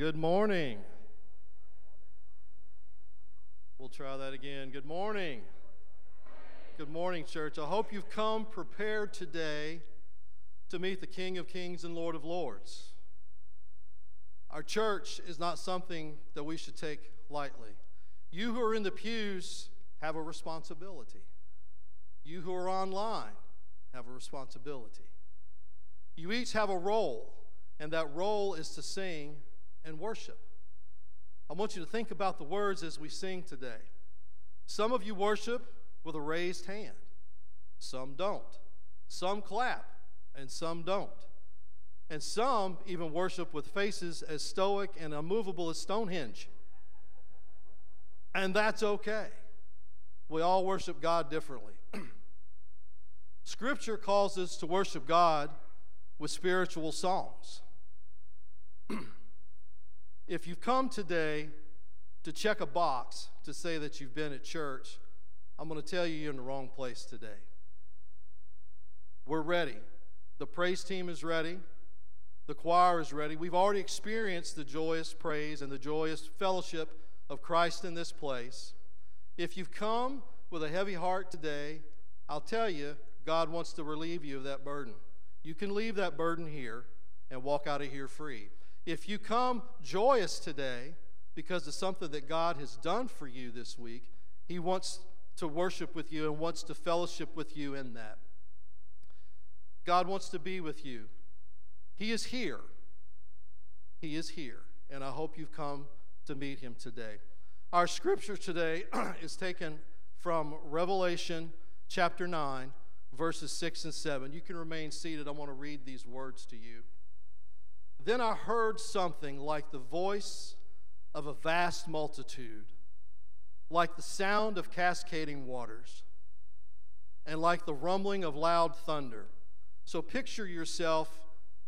Good morning. We'll try that again. Good morning. Good morning, church. I hope you've come prepared today to meet the King of Kings and Lord of Lords. Our church is not something that we should take lightly. You who are in the pews have a responsibility. You who are online have a responsibility. You each have a role, and that role is to sing and worship. I want you to think about the words as we sing today. Some of you worship with a raised hand, some don't. Some clap, and some don't. And some even worship with faces as stoic and unmovable as Stonehenge. And that's okay. We all worship God differently. Scripture calls us to worship God with spiritual songs. if you've come today to check a box to say that you've been at church, I'm going to tell you you're in the wrong place today. We're ready. The praise team is ready. The choir is ready. We've already experienced the joyous praise and the joyous fellowship of Christ in this place. If you've come with a heavy heart today, I'll tell you, God wants to relieve you of that burden. You can leave that burden here and walk out of here free. If you come joyous today because of something that God has done for you this week, He wants to worship with you and wants to fellowship with you in that. God wants to be with you. He is here. He is here. And I hope you've come to meet Him today. Our scripture today is taken from Revelation chapter 9, verses 6 and 7. You can remain seated. I want to read these words to you. Then I heard something like the voice of a vast multitude, like the sound of cascading waters, and like the rumbling of loud thunder. So picture yourself,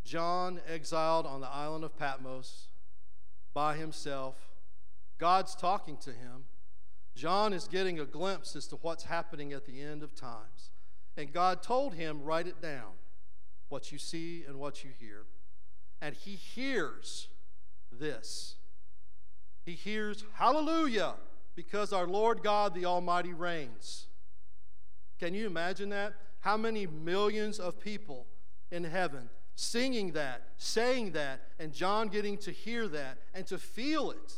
John exiled on the island of Patmos by himself. God's talking to him. John is getting a glimpse as to what's happening at the end of times. And God told him, Write it down, what you see and what you hear. And he hears this. He hears, Hallelujah, because our Lord God the Almighty reigns. Can you imagine that? How many millions of people in heaven singing that, saying that, and John getting to hear that and to feel it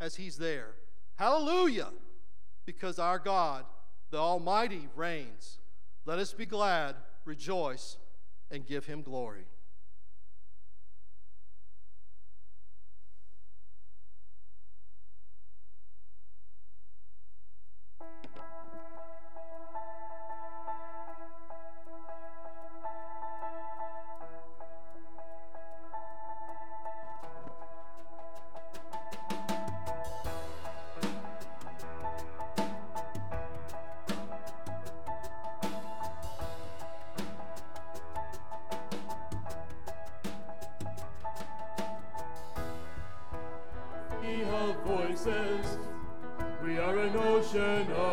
as he's there. Hallelujah! Because our God, the Almighty, reigns. Let us be glad, rejoice, and give him glory. vision of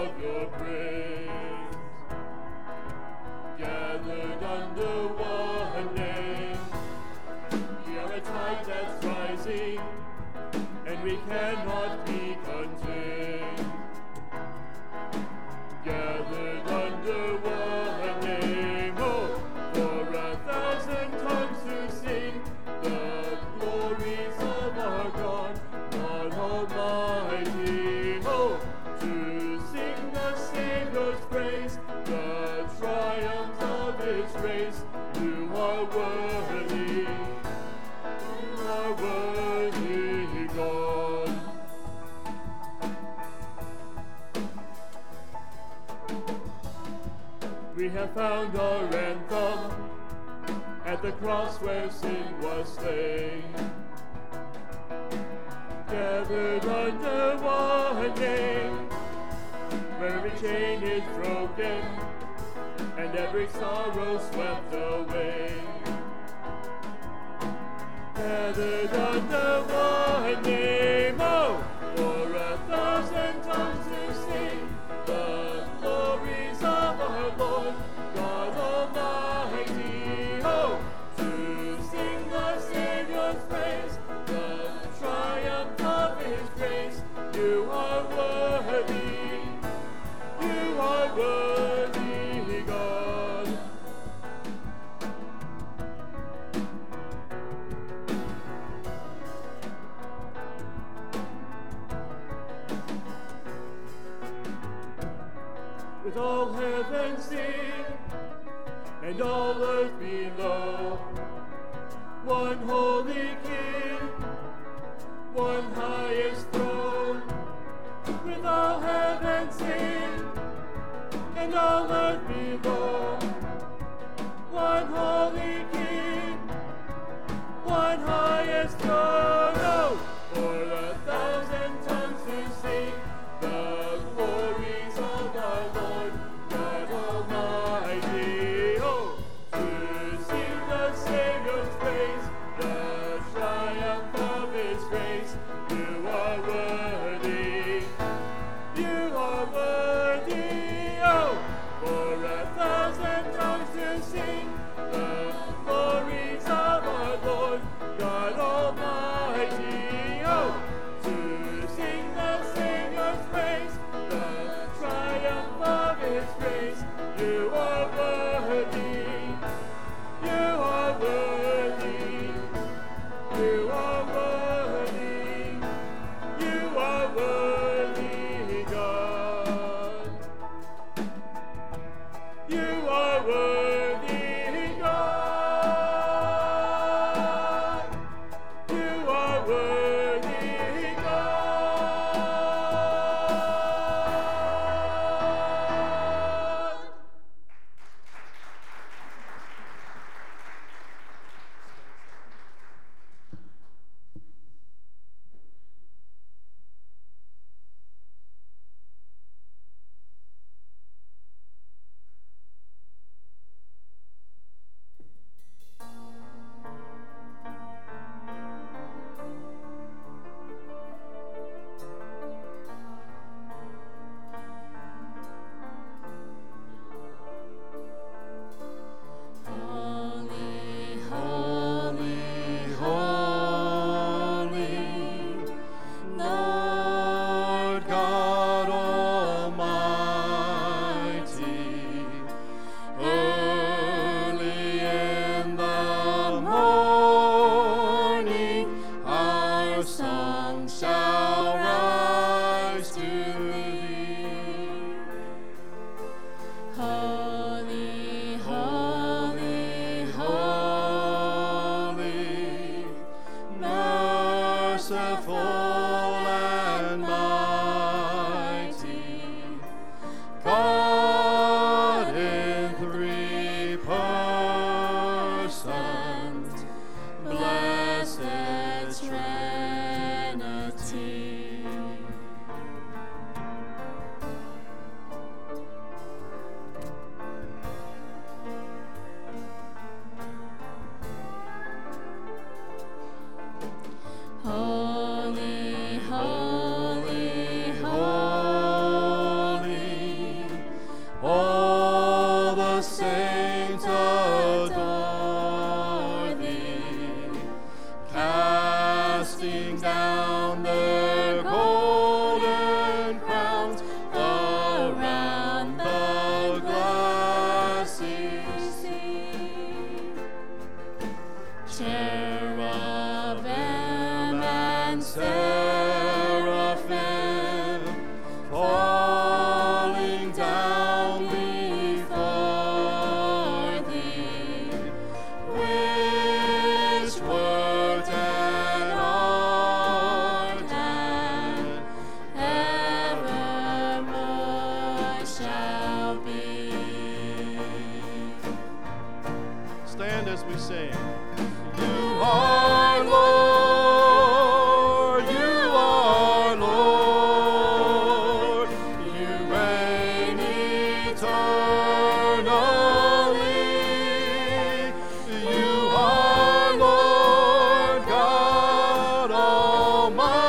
Almighty,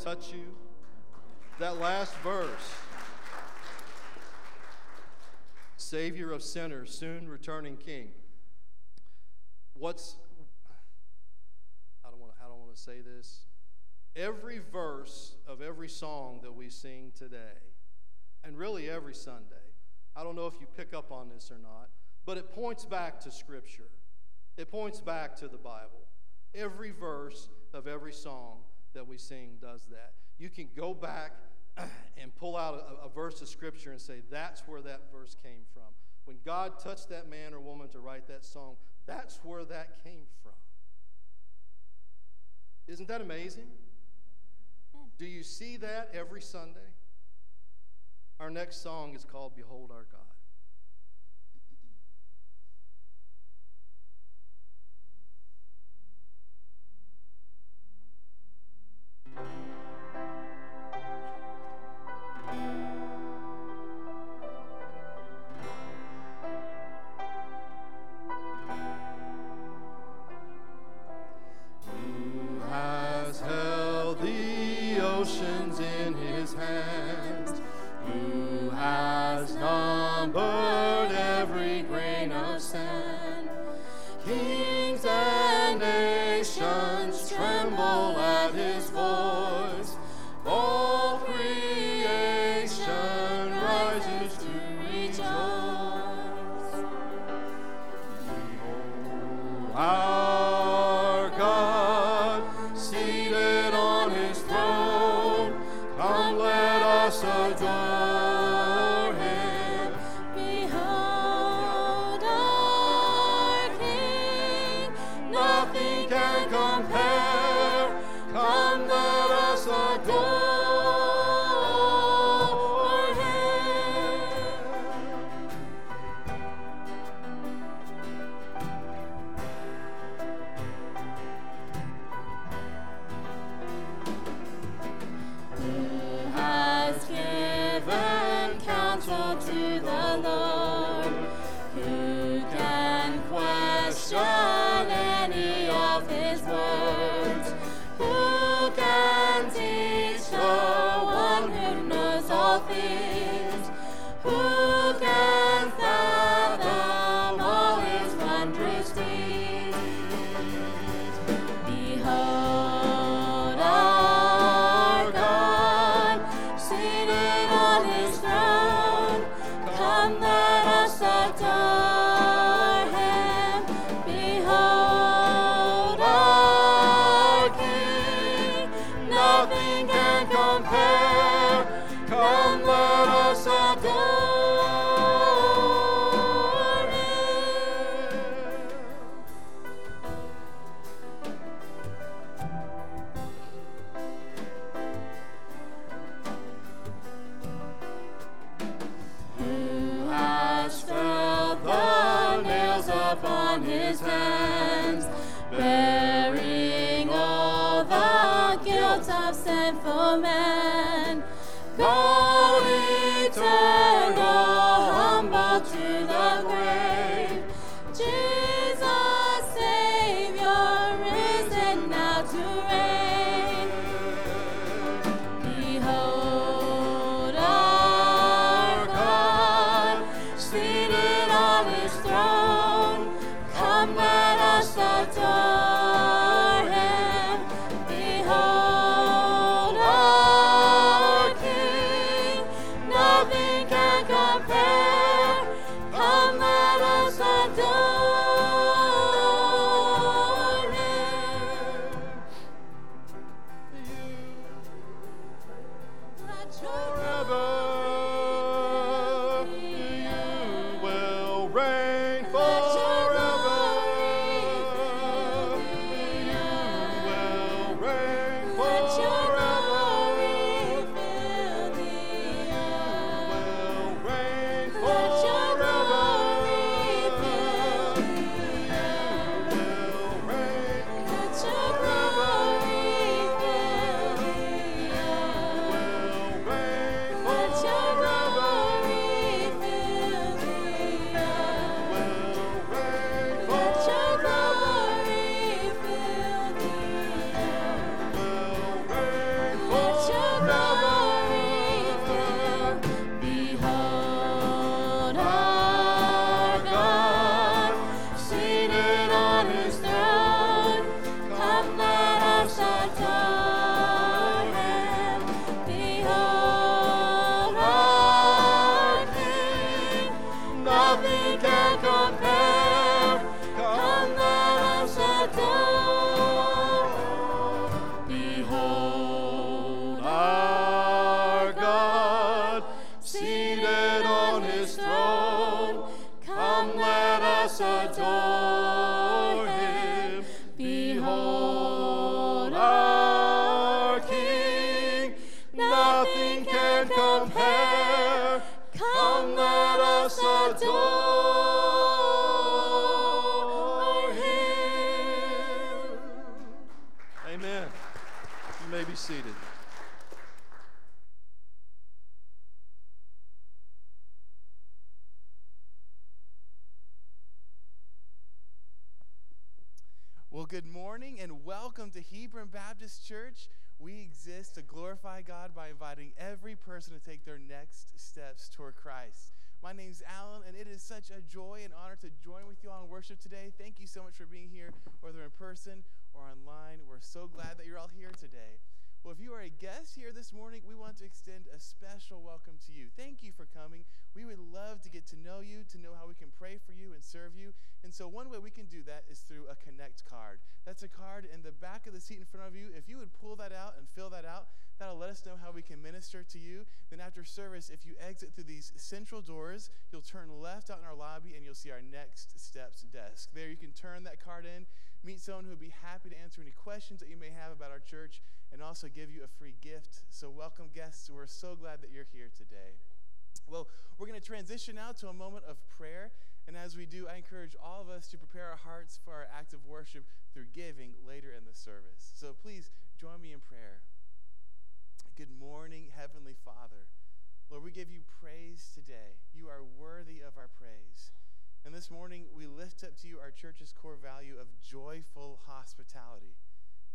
touch you? That last verse. Savior of sinners, soon returning King. What's I don't want to, I don't want to say this. Every verse of every song that we sing today, and really every Sunday, I don't know if you pick up on this or not, but it points back to Scripture. It points back to the Bible. Every verse of every song that we sing does that. You can go back and pull out a, a verse of Scripture and say, that's where that verse came from. When God touched that man or woman to write that song, that's where that came from. Isn't that amazing? Do you see that every Sunday? Our next song is called Behold Our God. Who inviting every person to take their next steps toward Christ. My name's Alan, and it is such a joy and honor to join with you all in worship today. Thank you so much for being here, whether in person or online. We're so glad that you're all here today. Well, if you are a guest here this morning, we want to extend a special welcome to you. Thank you for coming. We would love to get to know you, to know how we can pray for you and serve you. And so, one way we can do that is through a Connect card. That's a card in the back of the seat in front of you. If you would pull that out and fill that out, that'll let us know how we can minister to you. Then, after service, if you exit through these central doors, you'll turn left out in our lobby and you'll see our Next Steps desk. There, you can turn that card in, meet someone who would be happy to answer any questions that you may have about our church, and also give you a free gift. So, welcome, guests. We're so glad that you're here today. Well, we're going to transition now to a moment of prayer. And as we do, I encourage all of us to prepare our hearts for our act of worship through giving later in the service. So please join me in prayer. Good morning, Heavenly Father. Lord, we give you praise today. You are worthy of our praise. And this morning, we lift up to you our church's core value of joyful hospitality.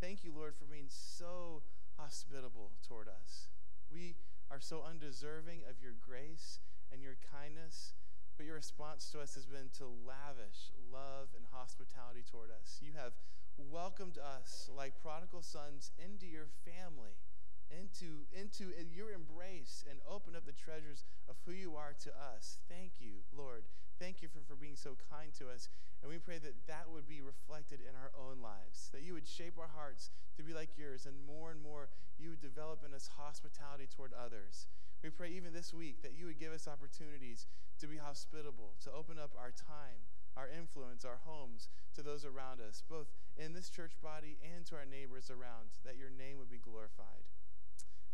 Thank you, Lord, for being so hospitable toward us. We are so undeserving of your grace and your kindness, but your response to us has been to lavish love and hospitality toward us. You have welcomed us like prodigal sons into your family, into, into your embrace, and open up the treasures of who you are to us. Thank you, Lord. Thank you for, for being so kind to us. And we pray that that would be reflected in our own lives, that you would shape our hearts to be like yours, and more and more you would develop in us hospitality toward others. We pray even this week that you would give us opportunities to be hospitable, to open up our time, our influence, our homes to those around us, both in this church body and to our neighbors around, that your name would be glorified.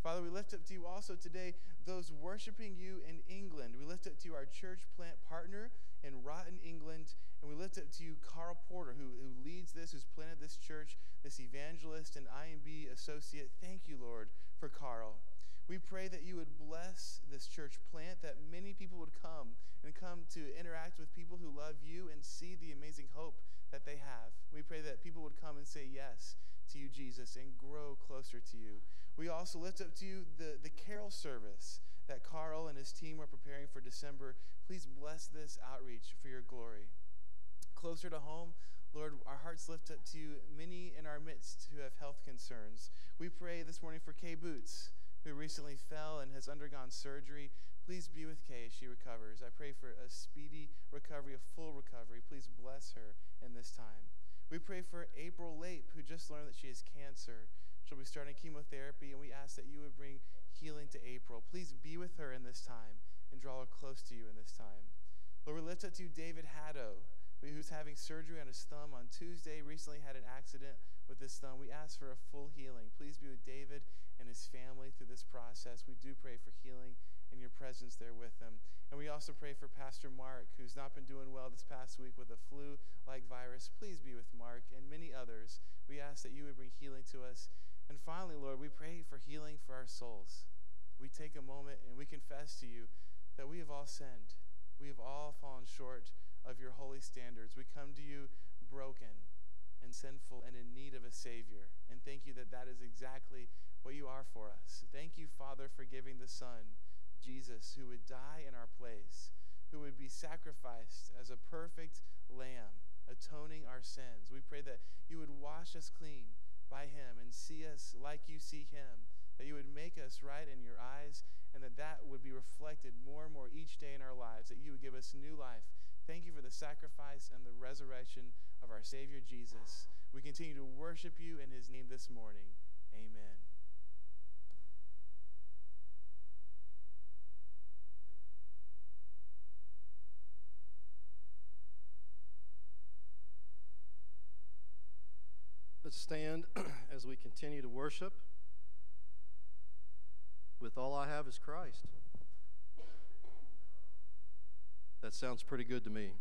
Father, we lift up to you also today those worshiping you in England. We lift up to you our church plant partner in Rotten, England, And we lift up to you Carl Porter, who, who leads this, who's planted this church, this evangelist and IMB associate. Thank you, Lord, for Carl. We pray that you would bless this church plant, that many people would come and come to interact with people who love you and see the amazing hope that they have. We pray that people would come and say yes to you, Jesus, and grow closer to you. We also lift up to you the, the carol service that Carl and his team are preparing for December. Please bless this outreach for your glory. Closer to home, Lord, our hearts lift up to you many in our midst who have health concerns. We pray this morning for Kay Boots who recently fell and has undergone surgery. Please be with Kay as she recovers. I pray for a speedy recovery, a full recovery. Please bless her in this time. We pray for April Lape, who just learned that she has cancer. She'll be starting chemotherapy, and we ask that you would bring healing to April. Please be with her in this time and draw her close to you in this time. Lord, we lift up to you David Haddo, who's having surgery on his thumb on Tuesday, recently had an accident with his thumb. We ask for a full healing. Please be with David and his family through this process. We do pray for healing and your presence there with them. And we also pray for Pastor Mark, who's not been doing well this past week with a flu like virus. Please be with Mark and many others. We ask that you would bring healing to us. And finally, Lord, we pray for healing for our souls. We take a moment and we confess to you that we have all sinned. We have all fallen short of your holy standards. We come to you broken and sinful and in need of a Savior. And thank you that that is exactly what you are for us. Thank you, Father, for giving the Son, Jesus, who would die in our place, who would be sacrificed as a perfect lamb, atoning our sins. We pray that you would wash us clean by him and see us like you see him, that you would make us right in your eyes, and that that would be reflected more and more each day in our lives, that you would give us new life. Thank you for the sacrifice and the resurrection of our Savior Jesus. We continue to worship you in his name this morning. Amen. Stand as we continue to worship. With all I have is Christ. That sounds pretty good to me.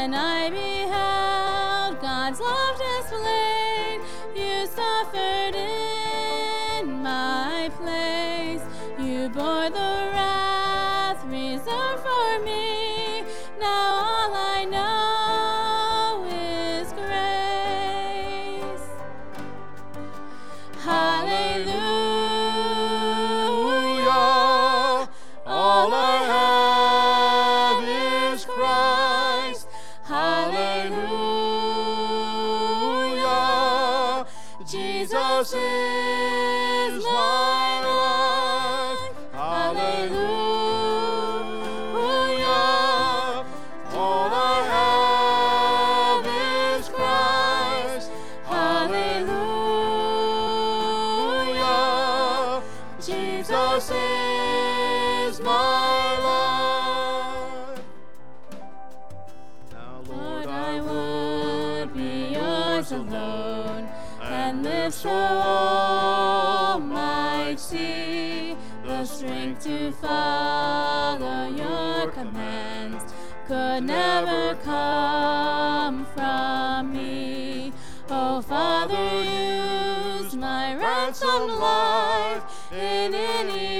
All I have. never come from me. Oh, Father, use my ransom life in any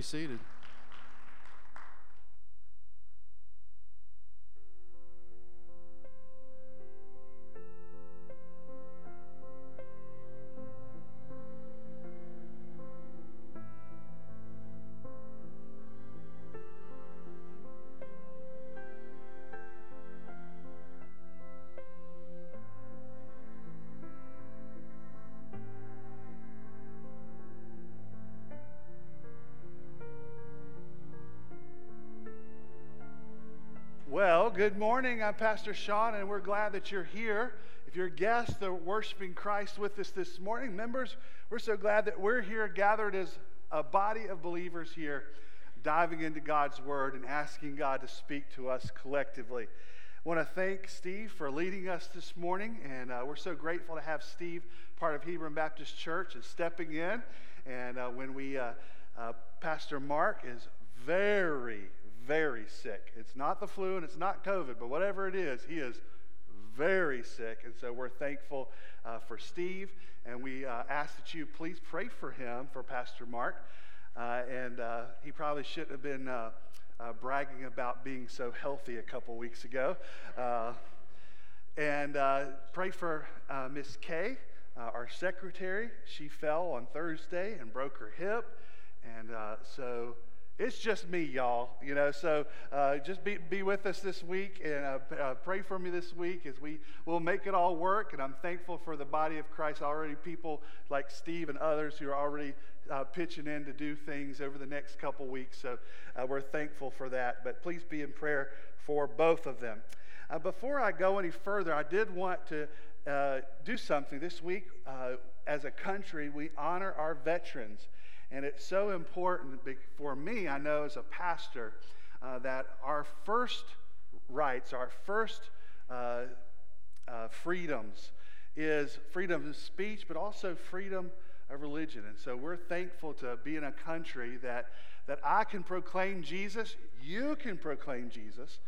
be seated. Good morning. I'm Pastor Sean, and we're glad that you're here. If you're guests that are worshiping Christ with us this morning, members, we're so glad that we're here gathered as a body of believers here, diving into God's Word and asking God to speak to us collectively. I want to thank Steve for leading us this morning, and uh, we're so grateful to have Steve part of Hebron Baptist Church and stepping in. And uh, when we, uh, uh, Pastor Mark is very, very sick. It's not the flu and it's not COVID, but whatever it is, he is very sick. And so we're thankful uh, for Steve, and we uh, ask that you please pray for him, for Pastor Mark. Uh, and uh, he probably shouldn't have been uh, uh, bragging about being so healthy a couple weeks ago. And pray for Miss Kay, our secretary. She fell on Thursday and broke her hip. And so it's just me, y'all. You know, so uh, just be, be with us this week and uh, uh, pray for me this week as we will make it all work. And I'm thankful for the body of Christ already, people like Steve and others who are already uh, pitching in to do things over the next couple weeks. So uh, we're thankful for that. But please be in prayer for both of them. Uh, before I go any further, I did want to do something this week. As a country, we honor our veterans. And it's so important for me, I know as a pastor, uh, that our first rights, our first uh, uh, freedoms is freedom of speech, but also freedom of religion. And so we're thankful to be in a country that, that I can proclaim Jesus, you can proclaim Jesus.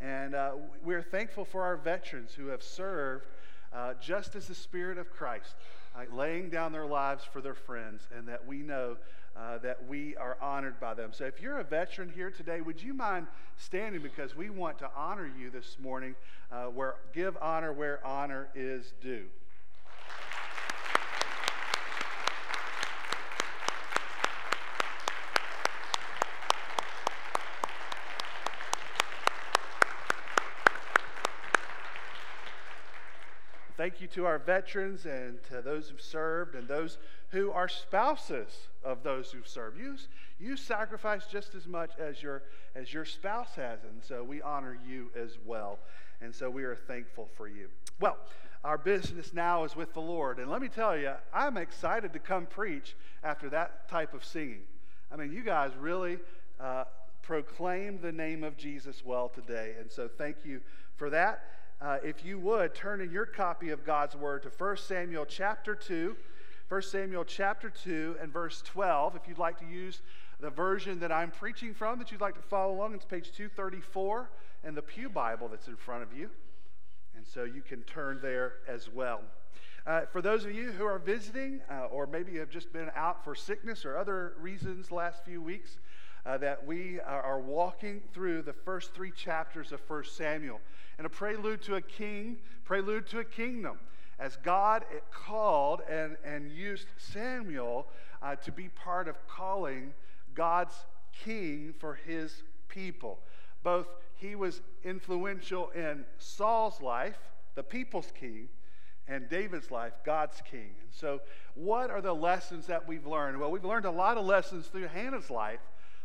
And uh, we're thankful for our veterans who have served uh, just as the Spirit of Christ, laying down their lives for their friends, and that we know uh, that we are honored by them. So if you're a veteran here today, would you mind standing because we want to honor you this morning, uh, where give honor where honor is due. Thank you to our veterans and to those who've served and those who are spouses of those who've served. You, you sacrifice just as much as your, as your spouse has, and so we honor you as well. And so we are thankful for you. Well, our business now is with the Lord. And let me tell you, I'm excited to come preach after that type of singing. I mean, you guys really uh, proclaimed the name of Jesus well today. And so thank you for that. Uh, if you would, turn in your copy of God's Word to 1 Samuel chapter 2. 1 Samuel chapter 2 and verse 12. If you'd like to use the version that I'm preaching from, that you'd like to follow along, it's page 234 in the Pew Bible that's in front of you. And so you can turn there as well. Uh, for those of you who are visiting, uh, or maybe have just been out for sickness or other reasons last few weeks, uh, that we are walking through the first three chapters of 1 Samuel. And a prelude to a king, prelude to a kingdom, as God called and, and used Samuel uh, to be part of calling God's king for his people. Both he was influential in Saul's life, the people's king, and David's life, God's king. And so, what are the lessons that we've learned? Well, we've learned a lot of lessons through Hannah's life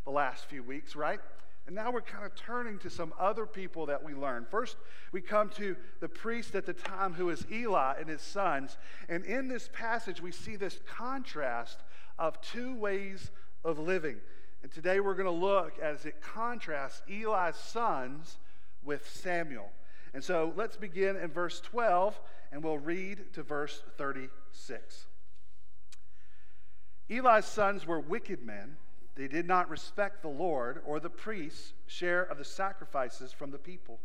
the last few weeks, right? And now we're kind of turning to some other people that we learn. First, we come to the priest at the time who is Eli and his sons. And in this passage, we see this contrast of two ways of living. And today we're going to look as it contrasts Eli's sons with Samuel. And so let's begin in verse 12 and we'll read to verse 36. Eli's sons were wicked men. They did not respect the Lord or the priest's share of the sacrifices from the people.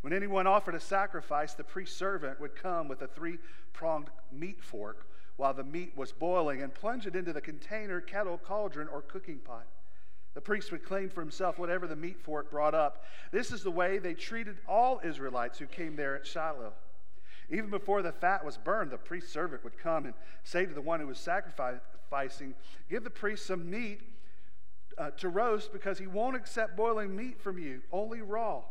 When anyone offered a sacrifice, the priest's servant would come with a three pronged meat fork while the meat was boiling and plunge it into the container, kettle, cauldron, or cooking pot. The priest would claim for himself whatever the meat fork brought up. This is the way they treated all Israelites who came there at Shiloh. Even before the fat was burned, the priest's servant would come and say to the one who was sacrificing, Give the priest some meat uh, to roast because he won't accept boiling meat from you, only raw.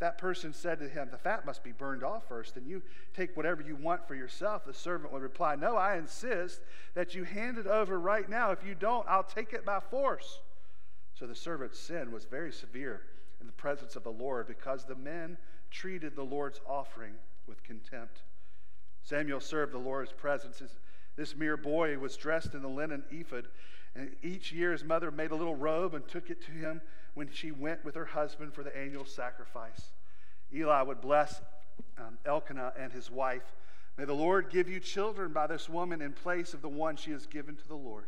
That person said to him, The fat must be burned off first, and you take whatever you want for yourself. The servant would reply, No, I insist that you hand it over right now. If you don't, I'll take it by force. So the servant's sin was very severe in the presence of the Lord because the men treated the Lord's offering with contempt. Samuel served the Lord's presence. This mere boy was dressed in the linen ephod, and each year his mother made a little robe and took it to him when she went with her husband for the annual sacrifice. Eli would bless um, Elkanah and his wife. May the Lord give you children by this woman in place of the one she has given to the Lord.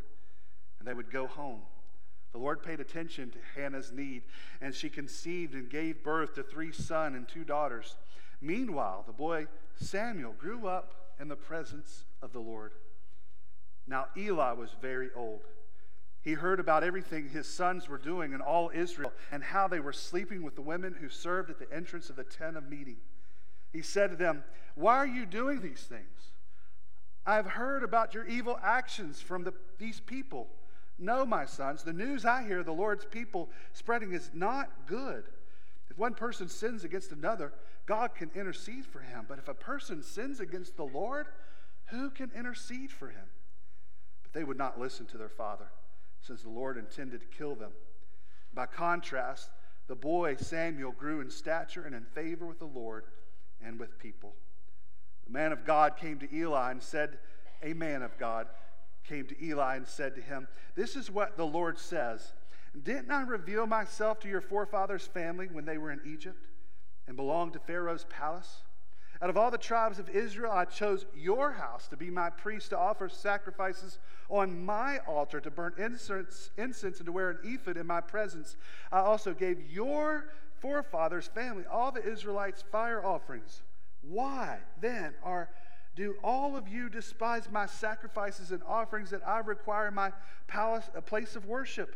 And they would go home. The Lord paid attention to Hannah's need, and she conceived and gave birth to three sons and two daughters. Meanwhile, the boy Samuel grew up in the presence of the Lord. Now, Eli was very old. He heard about everything his sons were doing in all Israel and how they were sleeping with the women who served at the entrance of the tent of meeting. He said to them, Why are you doing these things? I've heard about your evil actions from the, these people. No, my sons, the news I hear the Lord's people spreading is not good. If one person sins against another, God can intercede for him. But if a person sins against the Lord, who can intercede for him? But they would not listen to their father, since the Lord intended to kill them. By contrast, the boy Samuel grew in stature and in favor with the Lord and with people. The man of God came to Eli and said, A man of God came to Eli and said to him, This is what the Lord says Didn't I reveal myself to your forefathers' family when they were in Egypt and belonged to Pharaoh's palace? Out of all the tribes of Israel, I chose your house to be my priest, to offer sacrifices on my altar, to burn incense, incense and to wear an ephod in my presence. I also gave your forefathers' family, all the Israelites, fire offerings. Why then are do all of you despise my sacrifices and offerings that I require in my palace, a place of worship?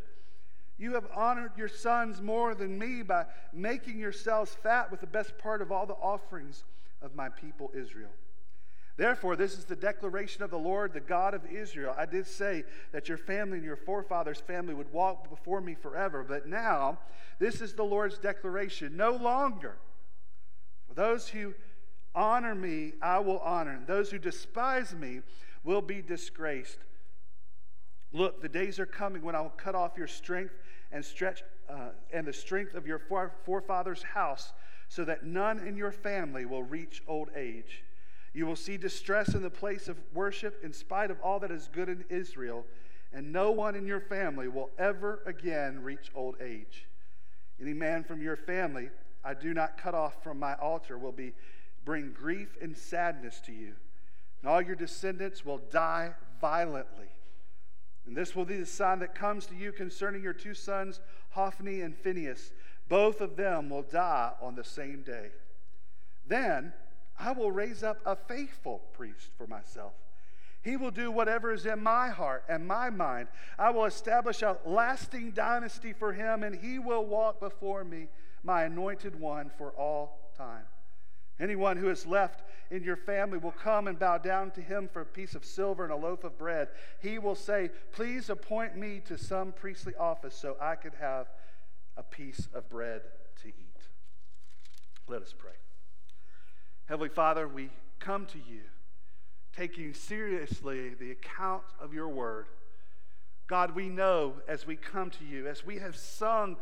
You have honored your sons more than me by making yourselves fat with the best part of all the offerings of my people Israel. Therefore, this is the declaration of the Lord, the God of Israel. I did say that your family and your forefathers' family would walk before me forever, but now this is the Lord's declaration. No longer. For those who honor me, I will honor. And those who despise me will be disgraced. Look, the days are coming when I will cut off your strength and stretch uh, and the strength of your forefathers' house, so that none in your family will reach old age. You will see distress in the place of worship, in spite of all that is good in Israel, and no one in your family will ever again reach old age. Any man from your family I do not cut off from my altar will be bring grief and sadness to you, and all your descendants will die violently. And this will be the sign that comes to you concerning your two sons, Hophni and Phinehas. Both of them will die on the same day. Then I will raise up a faithful priest for myself. He will do whatever is in my heart and my mind. I will establish a lasting dynasty for him, and he will walk before me, my anointed one, for all time. Anyone who is left in your family will come and bow down to him for a piece of silver and a loaf of bread. He will say, Please appoint me to some priestly office so I could have a piece of bread to eat. Let us pray. Heavenly Father, we come to you taking seriously the account of your word. God, we know as we come to you, as we have sung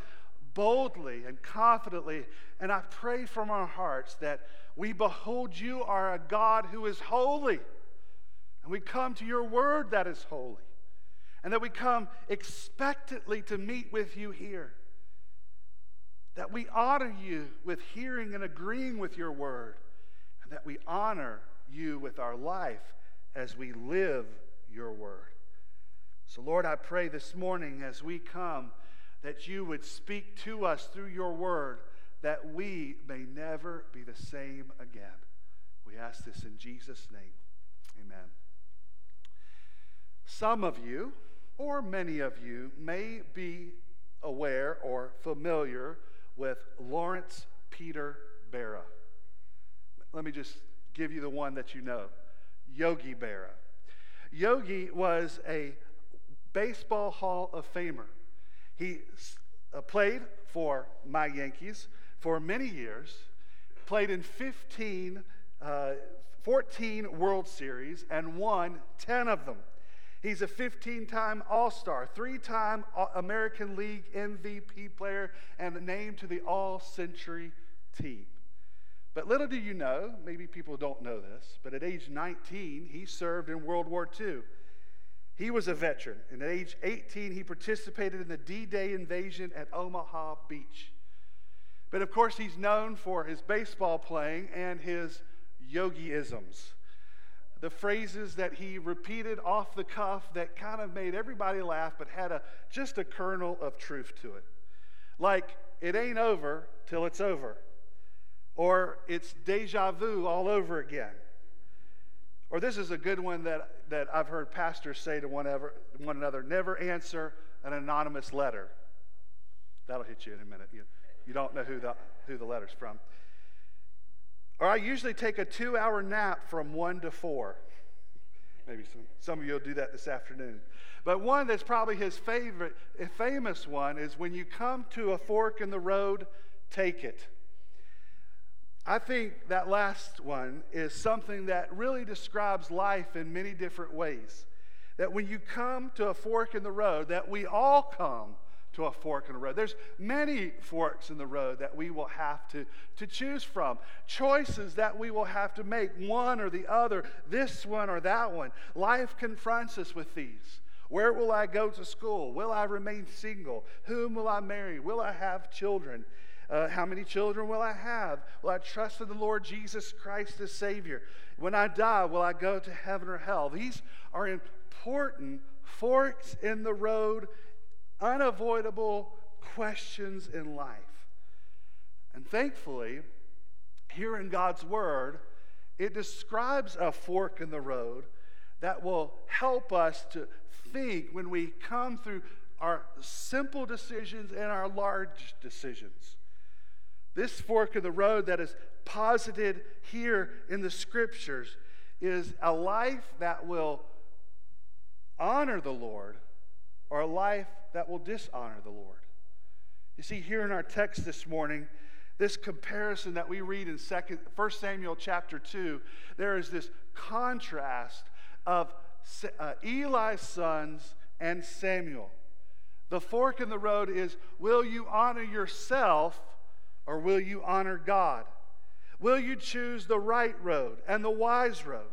boldly and confidently, and I pray from our hearts that we behold you are a God who is holy. And we come to your word that is holy. And that we come expectantly to meet with you here. That we honor you with hearing and agreeing with your word. And that we honor you with our life as we live your word. So, Lord, I pray this morning as we come that you would speak to us through your word that we may never be the same again. We ask this in Jesus' name. Amen. Some of you, or many of you, may be aware or familiar with Lawrence Peter Berra. Let me just give you the one that you know Yogi Berra. Yogi was a baseball Hall of Famer. He uh, played for my Yankees for many years, played in 15, uh, 14 World Series, and won 10 of them. He's a 15 time All Star, three time American League MVP player, and named to the All Century team. But little do you know, maybe people don't know this, but at age 19, he served in World War II. He was a veteran, and at age 18, he participated in the D Day invasion at Omaha Beach. But of course, he's known for his baseball playing and his yogiisms. The phrases that he repeated off the cuff that kind of made everybody laugh, but had a, just a kernel of truth to it. Like, it ain't over till it's over. Or it's deja vu all over again. Or this is a good one that, that I've heard pastors say to one, ever, one another never answer an anonymous letter. That'll hit you in a minute. You, you don't know who the, who the letter's from. Or I usually take a two hour nap from one to four. Maybe some, some of you will do that this afternoon. But one that's probably his favorite, famous one is when you come to a fork in the road, take it. I think that last one is something that really describes life in many different ways. That when you come to a fork in the road, that we all come to a fork in the road. There's many forks in the road that we will have to, to choose from. Choices that we will have to make, one or the other, this one or that one. Life confronts us with these. Where will I go to school? Will I remain single? Whom will I marry? Will I have children? Uh, how many children will I have? Will I trust in the Lord Jesus Christ as Savior? When I die, will I go to heaven or hell? These are important forks in the road, unavoidable questions in life. And thankfully, here in God's Word, it describes a fork in the road that will help us to think when we come through our simple decisions and our large decisions. This fork in the road that is posited here in the scriptures is a life that will honor the Lord or a life that will dishonor the Lord. You see, here in our text this morning, this comparison that we read in second, 1 Samuel chapter 2, there is this contrast of uh, Eli's sons and Samuel. The fork in the road is will you honor yourself or will you honor God? Will you choose the right road and the wise road?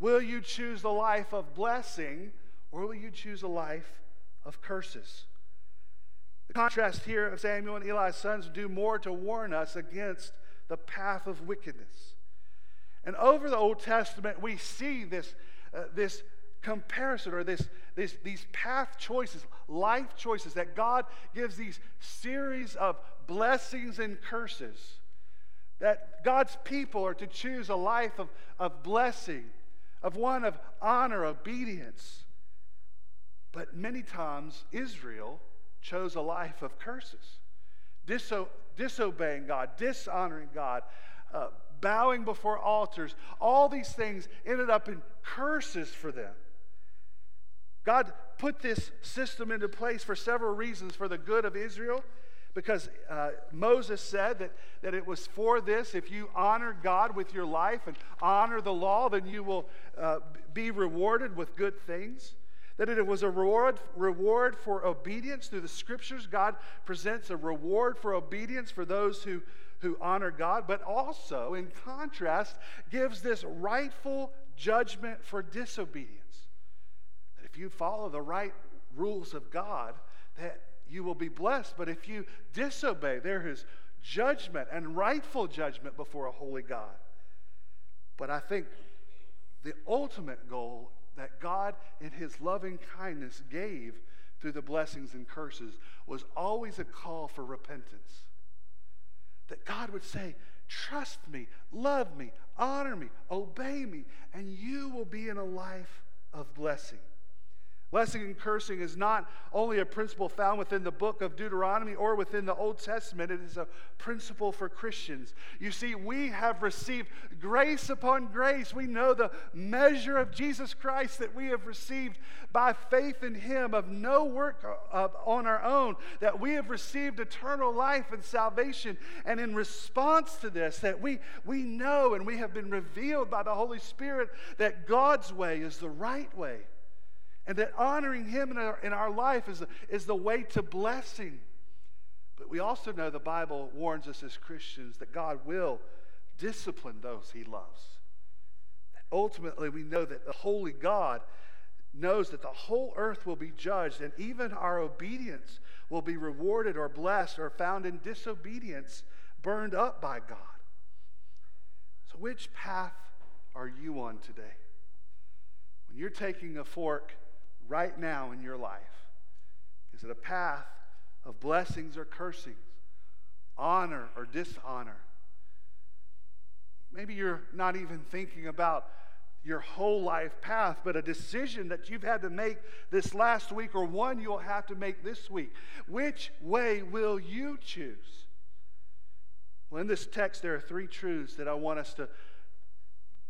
Will you choose the life of blessing or will you choose a life of curses? The contrast here of Samuel and Eli's sons do more to warn us against the path of wickedness. And over the Old Testament, we see this, uh, this comparison or this, this, these path choices, life choices that God gives these series of blessings and curses. That God's people are to choose a life of, of blessing, of one of honor, obedience. But many times, Israel chose a life of curses, diso- disobeying God, dishonoring God, uh, bowing before altars. All these things ended up in curses for them. God put this system into place for several reasons for the good of Israel. Because uh, Moses said that, that it was for this if you honor God with your life and honor the law, then you will uh, be rewarded with good things. That it was a reward, reward for obedience through the scriptures. God presents a reward for obedience for those who, who honor God, but also, in contrast, gives this rightful judgment for disobedience That if you follow the right rules of God, that you will be blessed. But if you disobey, there is judgment and rightful judgment before a holy God. But I think the ultimate goal that God, in His loving kindness, gave through the blessings and curses was always a call for repentance. That God would say, Trust me, love me, honor me, obey me, and you will be in a life of blessing. Blessing and cursing is not only a principle found within the book of Deuteronomy or within the Old Testament, it is a principle for Christians. You see, we have received grace upon grace. We know the measure of Jesus Christ that we have received by faith in Him, of no work uh, on our own, that we have received eternal life and salvation. And in response to this, that we, we know and we have been revealed by the Holy Spirit that God's way is the right way and that honoring Him in our, in our life is, is the way to blessing. But we also know the Bible warns us as Christians that God will discipline those He loves. Ultimately, we know that the Holy God knows that the whole earth will be judged, and even our obedience will be rewarded or blessed or found in disobedience, burned up by God. So, which path are you on today? When you're taking a fork right now in your life? Is it a path of blessings or cursings, honor or dishonor? Maybe you're not even thinking about your whole life path, but a decision that you've had to make this last week or one you'll have to make this week. Which way will you choose? Well, in this text, there are three truths that I want us to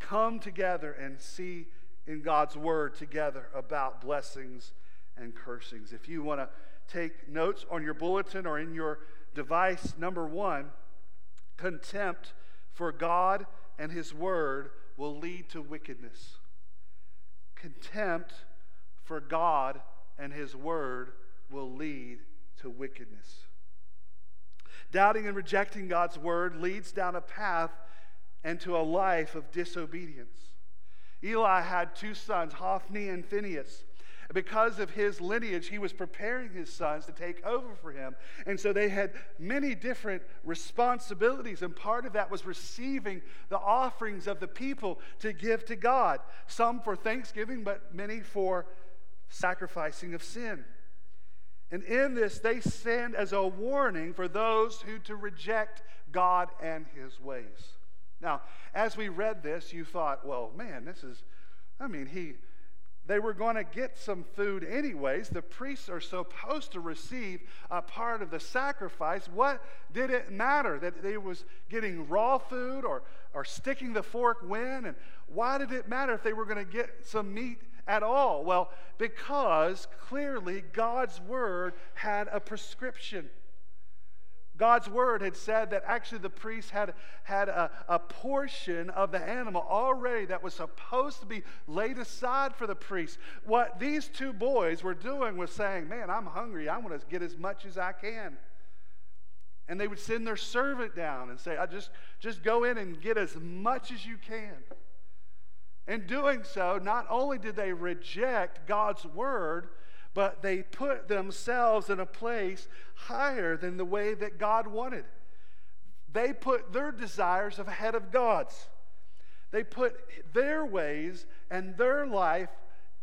come together and see in God's Word together about blessings and cursings. If you want to take notes on your bulletin or in your device, number one, contempt for God and His Word will lead to wickedness. Contempt for God and His Word will lead to wickedness. Doubting and rejecting God's Word leads down a path and to a life of disobedience. Eli had two sons, Hophni and Phinehas. Because of his lineage, he was preparing his sons to take over for him. And so they had many different responsibilities. And part of that was receiving the offerings of the people to give to God. Some for thanksgiving, but many for sacrificing of sin. And in this, they stand as a warning for those who to reject God and his ways. Now, as we read this, you thought, well, man, this is, I mean, he, they were going to get some food anyways. The priests are supposed to receive a part of the sacrifice. What did it matter that they was getting raw food or, or sticking the fork when? And why did it matter if they were going to get some meat at all? Well, because clearly God's word had a prescription. God's word had said that actually the priest had, had a, a portion of the animal already that was supposed to be laid aside for the priest. What these two boys were doing was saying, Man, I'm hungry. I want to get as much as I can. And they would send their servant down and say, I just, just go in and get as much as you can. In doing so, not only did they reject God's word, but they put themselves in a place higher than the way that God wanted. They put their desires ahead of God's. They put their ways and their life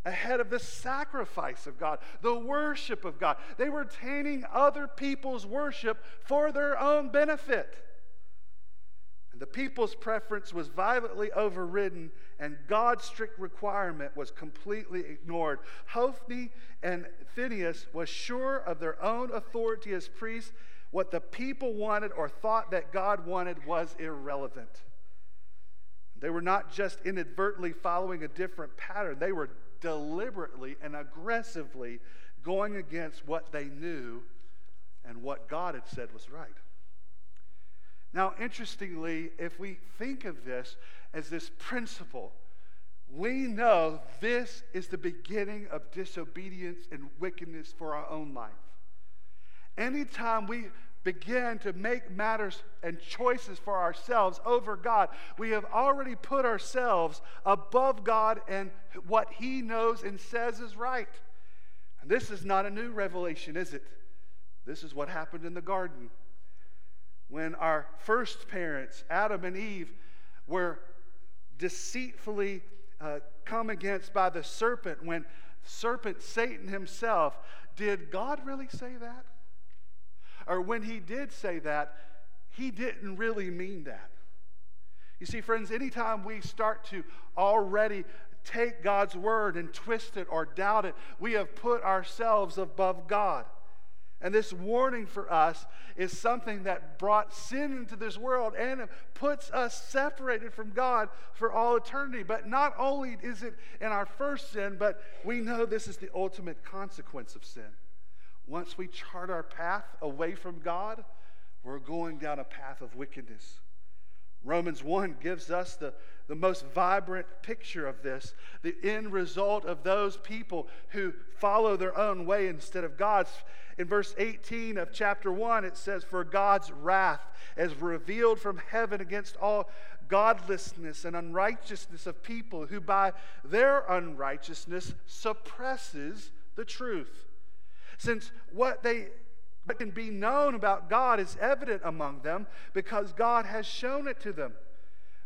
ahead of the sacrifice of God, the worship of God. They were tainting other people's worship for their own benefit. And the people's preference was violently overridden, and God's strict requirement was completely ignored. Hophni and Phinehas was sure of their own authority as priests. What the people wanted or thought that God wanted was irrelevant. They were not just inadvertently following a different pattern, they were deliberately and aggressively going against what they knew and what God had said was right. Now, interestingly, if we think of this as this principle, we know this is the beginning of disobedience and wickedness for our own life. Anytime we begin to make matters and choices for ourselves over God, we have already put ourselves above God and what He knows and says is right. And this is not a new revelation, is it? This is what happened in the garden when our first parents, Adam and Eve, were deceitfully uh, come against by the serpent, when serpent Satan himself, did God really say that? Or when he did say that, he didn't really mean that. You see, friends, anytime we start to already take God's word and twist it or doubt it, we have put ourselves above God. And this warning for us is something that brought sin into this world and puts us separated from God for all eternity. But not only is it in our first sin, but we know this is the ultimate consequence of sin. Once we chart our path away from God, we're going down a path of wickedness. Romans 1 gives us the, the most vibrant picture of this the end result of those people who follow their own way instead of God's. In verse 18 of chapter 1, it says, For God's wrath is revealed from heaven against all godlessness and unrighteousness of people who by their unrighteousness suppresses the truth. Since what they what can be known about God is evident among them because God has shown it to them.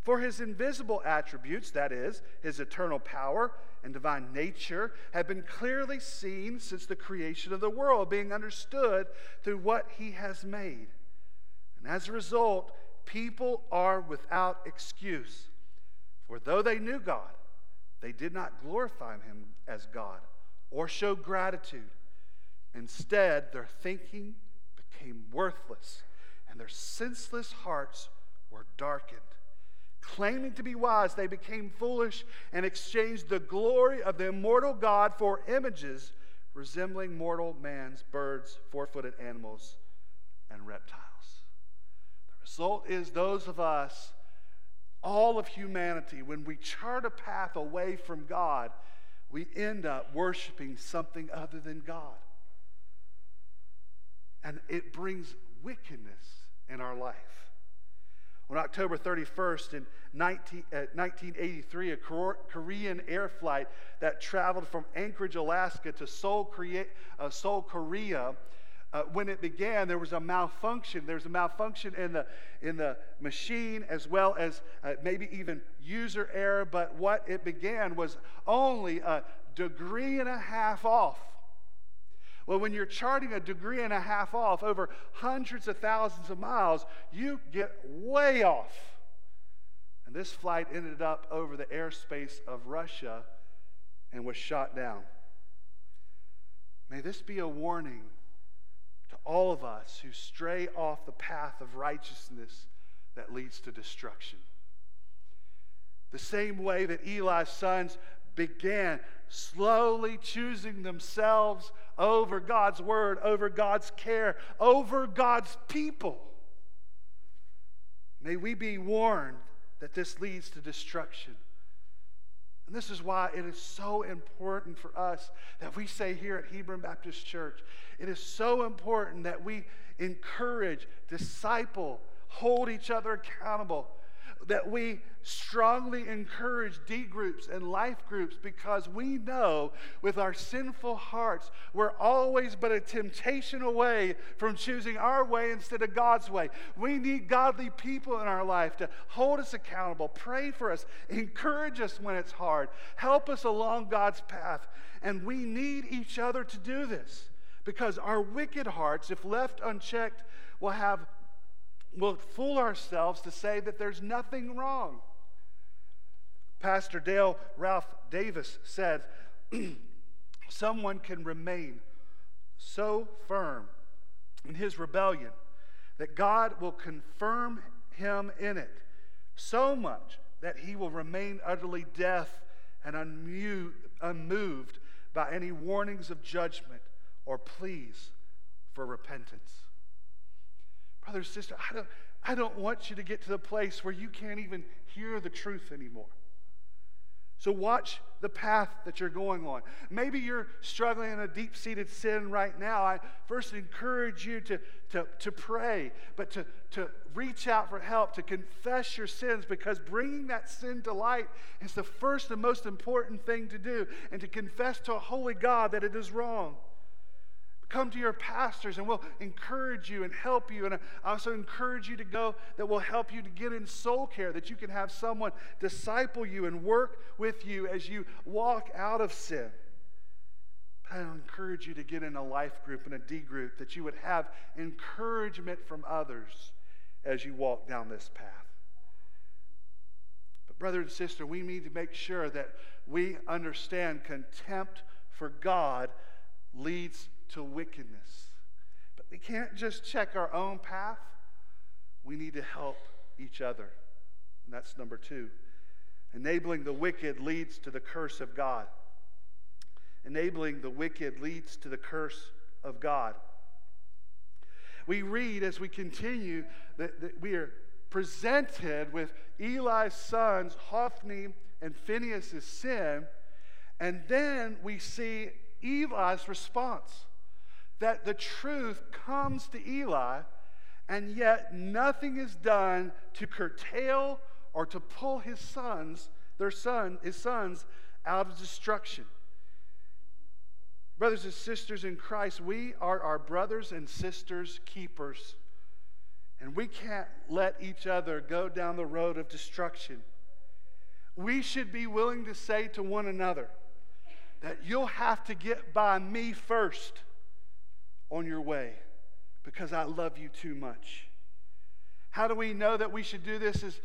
For his invisible attributes, that is, his eternal power and divine nature, have been clearly seen since the creation of the world, being understood through what he has made. And as a result, people are without excuse. For though they knew God, they did not glorify him as God or show gratitude. Instead, their thinking became worthless, and their senseless hearts were darkened. Claiming to be wise, they became foolish and exchanged the glory of the immortal God for images resembling mortal man's birds, four footed animals, and reptiles. The result is those of us, all of humanity, when we chart a path away from God, we end up worshiping something other than God and it brings wickedness in our life. On October 31st in 19, uh, 1983, a Korean air flight that traveled from Anchorage, Alaska to Seoul, Korea, uh, Seoul, Korea uh, when it began, there was a malfunction. There was a malfunction in the, in the machine as well as uh, maybe even user error. But what it began was only a degree and a half off well, when you're charting a degree and a half off over hundreds of thousands of miles, you get way off. And this flight ended up over the airspace of Russia and was shot down. May this be a warning to all of us who stray off the path of righteousness that leads to destruction. The same way that Eli's sons began slowly choosing themselves over God's word, over God's care, over God's people. May we be warned that this leads to destruction. And this is why it is so important for us that we say here at Hebron Baptist Church, it is so important that we encourage, disciple, hold each other accountable that we strongly encourage D groups and life groups because we know with our sinful hearts, we're always but a temptation away from choosing our way instead of God's way. We need godly people in our life to hold us accountable, pray for us, encourage us when it's hard, help us along God's path. And we need each other to do this because our wicked hearts, if left unchecked, will have we'll fool ourselves to say that there's nothing wrong. Pastor Dale Ralph Davis said, Someone can remain so firm in his rebellion that God will confirm him in it so much that he will remain utterly deaf and unmoved by any warnings of judgment or pleas for repentance. Brother, sister, I don't, I don't want you to get to the place where you can't even hear the truth anymore. So watch the path that you're going on. Maybe you're struggling in a deep seated sin right now. I first encourage you to, to, to pray, but to, to reach out for help, to confess your sins, because bringing that sin to light is the first and most important thing to do, and to confess to a holy God that it is wrong come to your pastors and we'll encourage you and help you. And I also encourage you to go that will help you to get in soul care, that you can have someone disciple you and work with you as you walk out of sin. But I encourage you to get in a life group and a D group, that you would have encouragement from others as you walk down this path. But, brother and sister, we need to make sure that we understand contempt for God leads to wickedness. But we can't just check our own path, we need to help each other. And that's number two. Enabling the wicked leads to the curse of God. Enabling the wicked leads to the curse of God. We read as we continue that, that we are presented with Eli's sons, Hophni and Phinehas' sin, and then we see Eli's response that the truth comes to Eli, and yet nothing is done to curtail or to pull his sons, their son, his sons, out of destruction. Brothers and sisters in Christ, we are our brothers and sisters' keepers. And we can't let each other go down the road of destruction. We should be willing to say to one another that you'll have to get by me first on your way because I love you too much. How do we know that we should do this as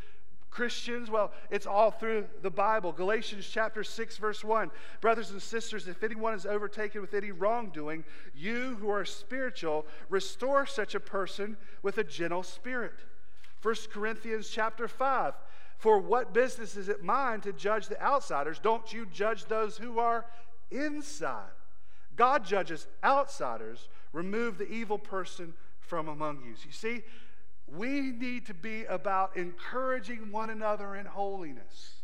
Christians? Well, it's all through the Bible. Galatians chapter 6, verse 1. Brothers and sisters, if anyone is overtaken with any wrongdoing, you who are spiritual, restore such a person with a gentle spirit. 1 Corinthians chapter 5. For what business is it mine to judge the outsiders? Don't you judge those who are inside? God judges outsiders. Remove the evil person from among you. You see, we need to be about encouraging one another in holiness.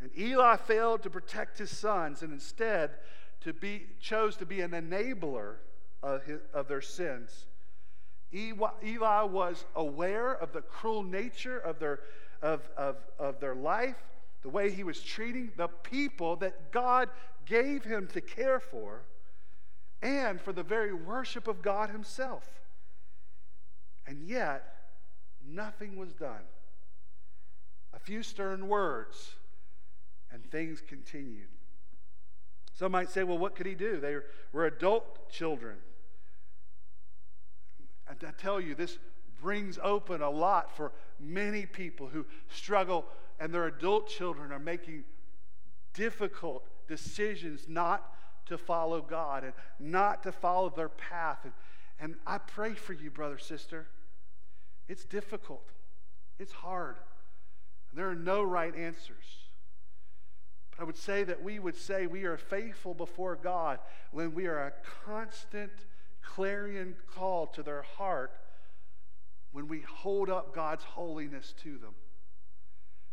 And Eli failed to protect his sons and instead to be, chose to be an enabler of, his, of their sins. Eli was aware of the cruel nature of their, of, of, of their life, the way he was treating the people that God gave him to care for and for the very worship of God Himself. And yet, nothing was done. A few stern words, and things continued. Some might say, well, what could he do? They were adult children. And I tell you, this brings open a lot for many people who struggle and their adult children are making difficult decisions not to follow God and not to follow their path. And, and I pray for you, brother, sister. It's difficult, it's hard. There are no right answers. But I would say that we would say we are faithful before God when we are a constant clarion call to their heart when we hold up God's holiness to them.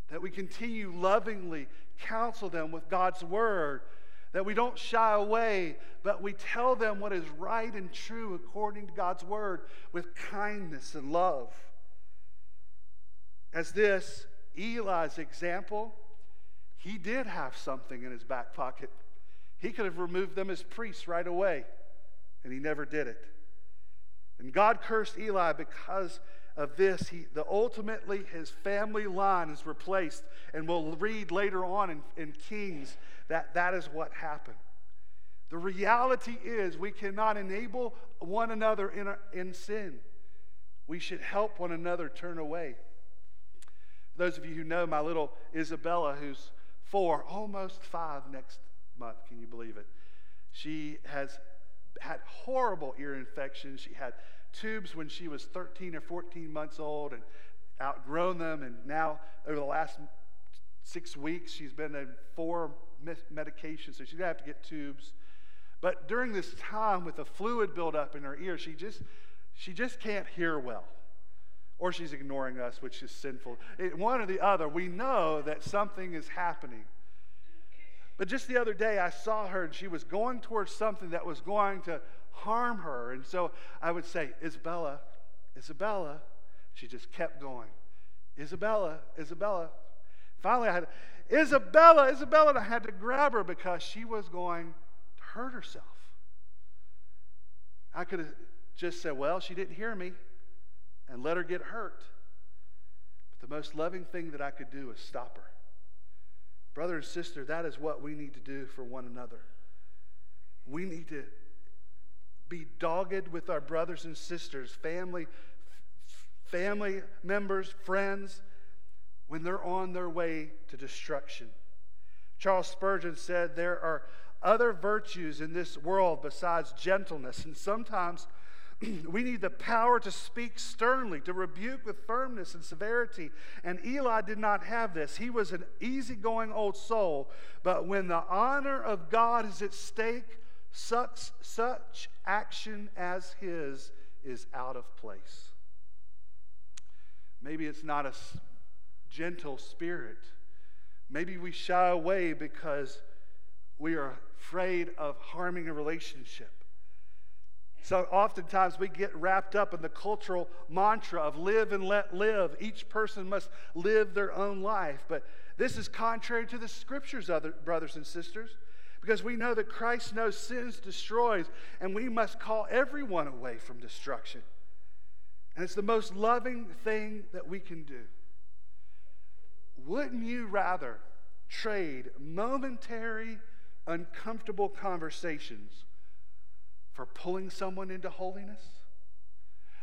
That we continue lovingly counsel them with God's word. That we don't shy away, but we tell them what is right and true according to God's word with kindness and love. As this, Eli's example, he did have something in his back pocket. He could have removed them as priests right away, and he never did it. And God cursed Eli because of this. He, the, ultimately, his family line is replaced. And we'll read later on in, in Kings that that is what happened. The reality is, we cannot enable one another in, a, in sin. We should help one another turn away. Those of you who know my little Isabella, who's four, almost five next month, can you believe it? She has had horrible ear infections. She had tubes when she was 13 or 14 months old and outgrown them. And now, over the last six weeks, she's been in four medications, so she's going to have to get tubes. But during this time, with the fluid buildup in her ear, she just, she just can't hear well. Or she's ignoring us, which is sinful. It, one or the other, we know that something is happening. But just the other day, I saw her and she was going towards something that was going to harm her. And so I would say, Isabella, Isabella. She just kept going. Isabella, Isabella. Finally, I had, Isabella, Isabella, and I had to grab her because she was going to hurt herself. I could have just said, Well, she didn't hear me and let her get hurt. But the most loving thing that I could do is stop her. Brother and sister, that is what we need to do for one another. We need to be dogged with our brothers and sisters, family, family members, friends, when they're on their way to destruction. Charles Spurgeon said there are other virtues in this world besides gentleness, and sometimes we need the power to speak sternly, to rebuke with firmness and severity. And Eli did not have this. He was an easygoing old soul, but when the honor of God is at stake, such, such action as his is out of place. Maybe it's not a gentle spirit. Maybe we shy away because we are afraid of harming a relationship. So oftentimes we get wrapped up in the cultural mantra of live and let live. Each person must live their own life. But this is contrary to the scriptures, other brothers and sisters because we know that Christ knows sins destroys, and we must call everyone away from destruction. And it's the most loving thing that we can do. Wouldn't you rather trade momentary, uncomfortable conversations for pulling someone into holiness?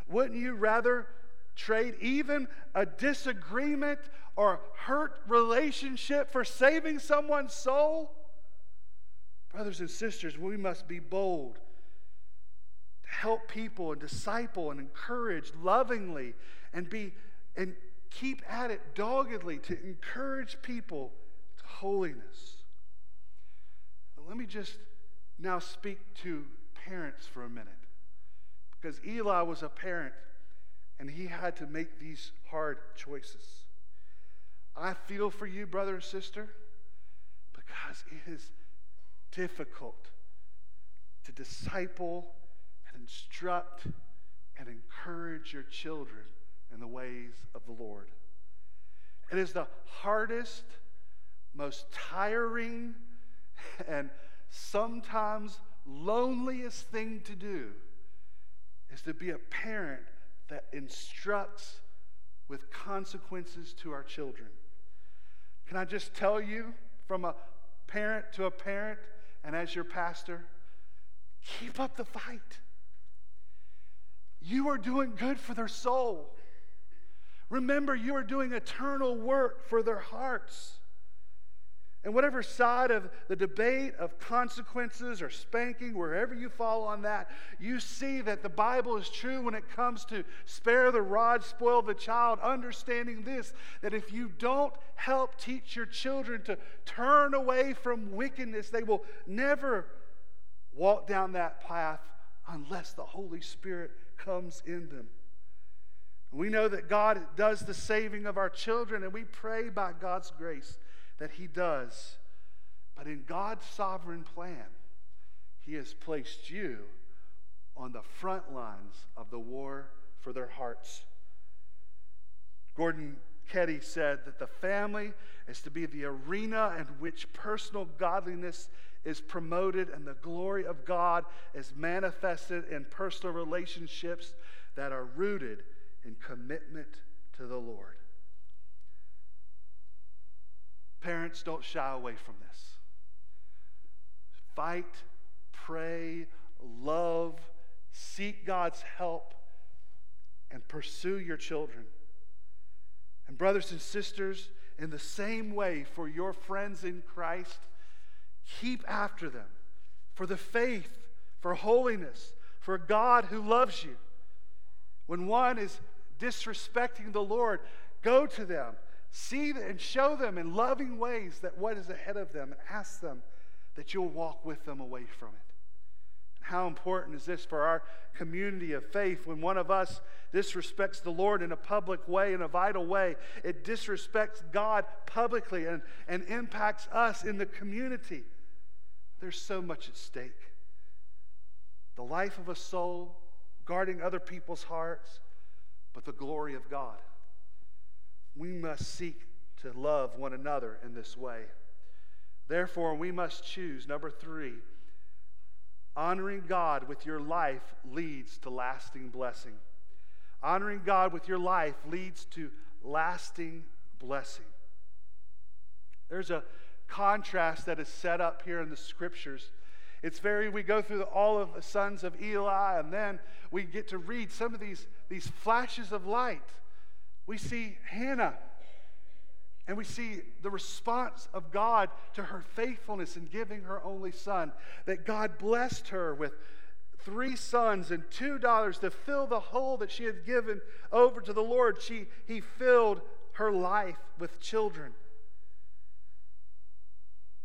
Wouldn't you rather trade even a disagreement or hurt relationship for saving someone's soul? Brothers and sisters, we must be bold to help people and disciple and encourage lovingly and be and keep at it doggedly to encourage people to holiness. Let me just now speak to parents for a minute. Because Eli was a parent and he had to make these hard choices. I feel for you, brother and sister, because it is difficult to disciple and instruct and encourage your children in the ways of the Lord. It is the hardest, most tiring, and sometimes loneliest thing to do is to be a parent that instructs with consequences to our children. Can I just tell you from a parent to a parent and as your pastor, keep up the fight. You are doing good for their soul. Remember, you are doing eternal work for their hearts. And whatever side of the debate of consequences or spanking, wherever you fall on that, you see that the Bible is true when it comes to spare the rod, spoil the child, understanding this that if you don't help teach your children to turn away from wickedness, they will never walk down that path unless the Holy Spirit comes in them. We know that God does the saving of our children, and we pray by God's grace that He does. But in God's sovereign plan, He has placed you on the front lines of the war for their hearts. Gordon Keddie said that the family is to be the arena in which personal godliness is promoted and the glory of God is manifested in personal relationships that are rooted in commitment to the Lord. Parents, don't shy away from this. Fight, pray, love, seek God's help, and pursue your children. And, brothers and sisters, in the same way for your friends in Christ, keep after them for the faith, for holiness, for God who loves you. When one is disrespecting the Lord, go to them see and show them in loving ways that what is ahead of them and ask them that you'll walk with them away from it. And how important is this for our community of faith when one of us disrespects the Lord in a public way, in a vital way? It disrespects God publicly and, and impacts us in the community. There's so much at stake. The life of a soul, guarding other people's hearts, but the glory of God we must seek to love one another in this way. Therefore, we must choose, number three, honoring God with your life leads to lasting blessing. Honoring God with your life leads to lasting blessing. There's a contrast that is set up here in the scriptures. It's very, we go through the, all of the sons of Eli, and then we get to read some of these, these flashes of light we see Hannah and we see the response of God to her faithfulness in giving her only son. That God blessed her with three sons and two daughters to fill the hole that she had given over to the Lord. She, he filled her life with children.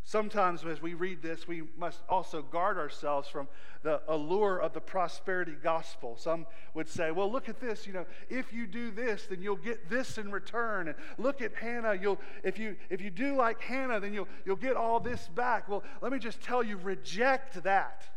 Sometimes, as we read this, we must also guard ourselves from the allure of the prosperity gospel. Some would say, well, look at this. You know, if you do this, then you'll get this in return. And look at Hannah. You'll, if, you, if you do like Hannah, then you'll, you'll get all this back. Well, let me just tell you reject that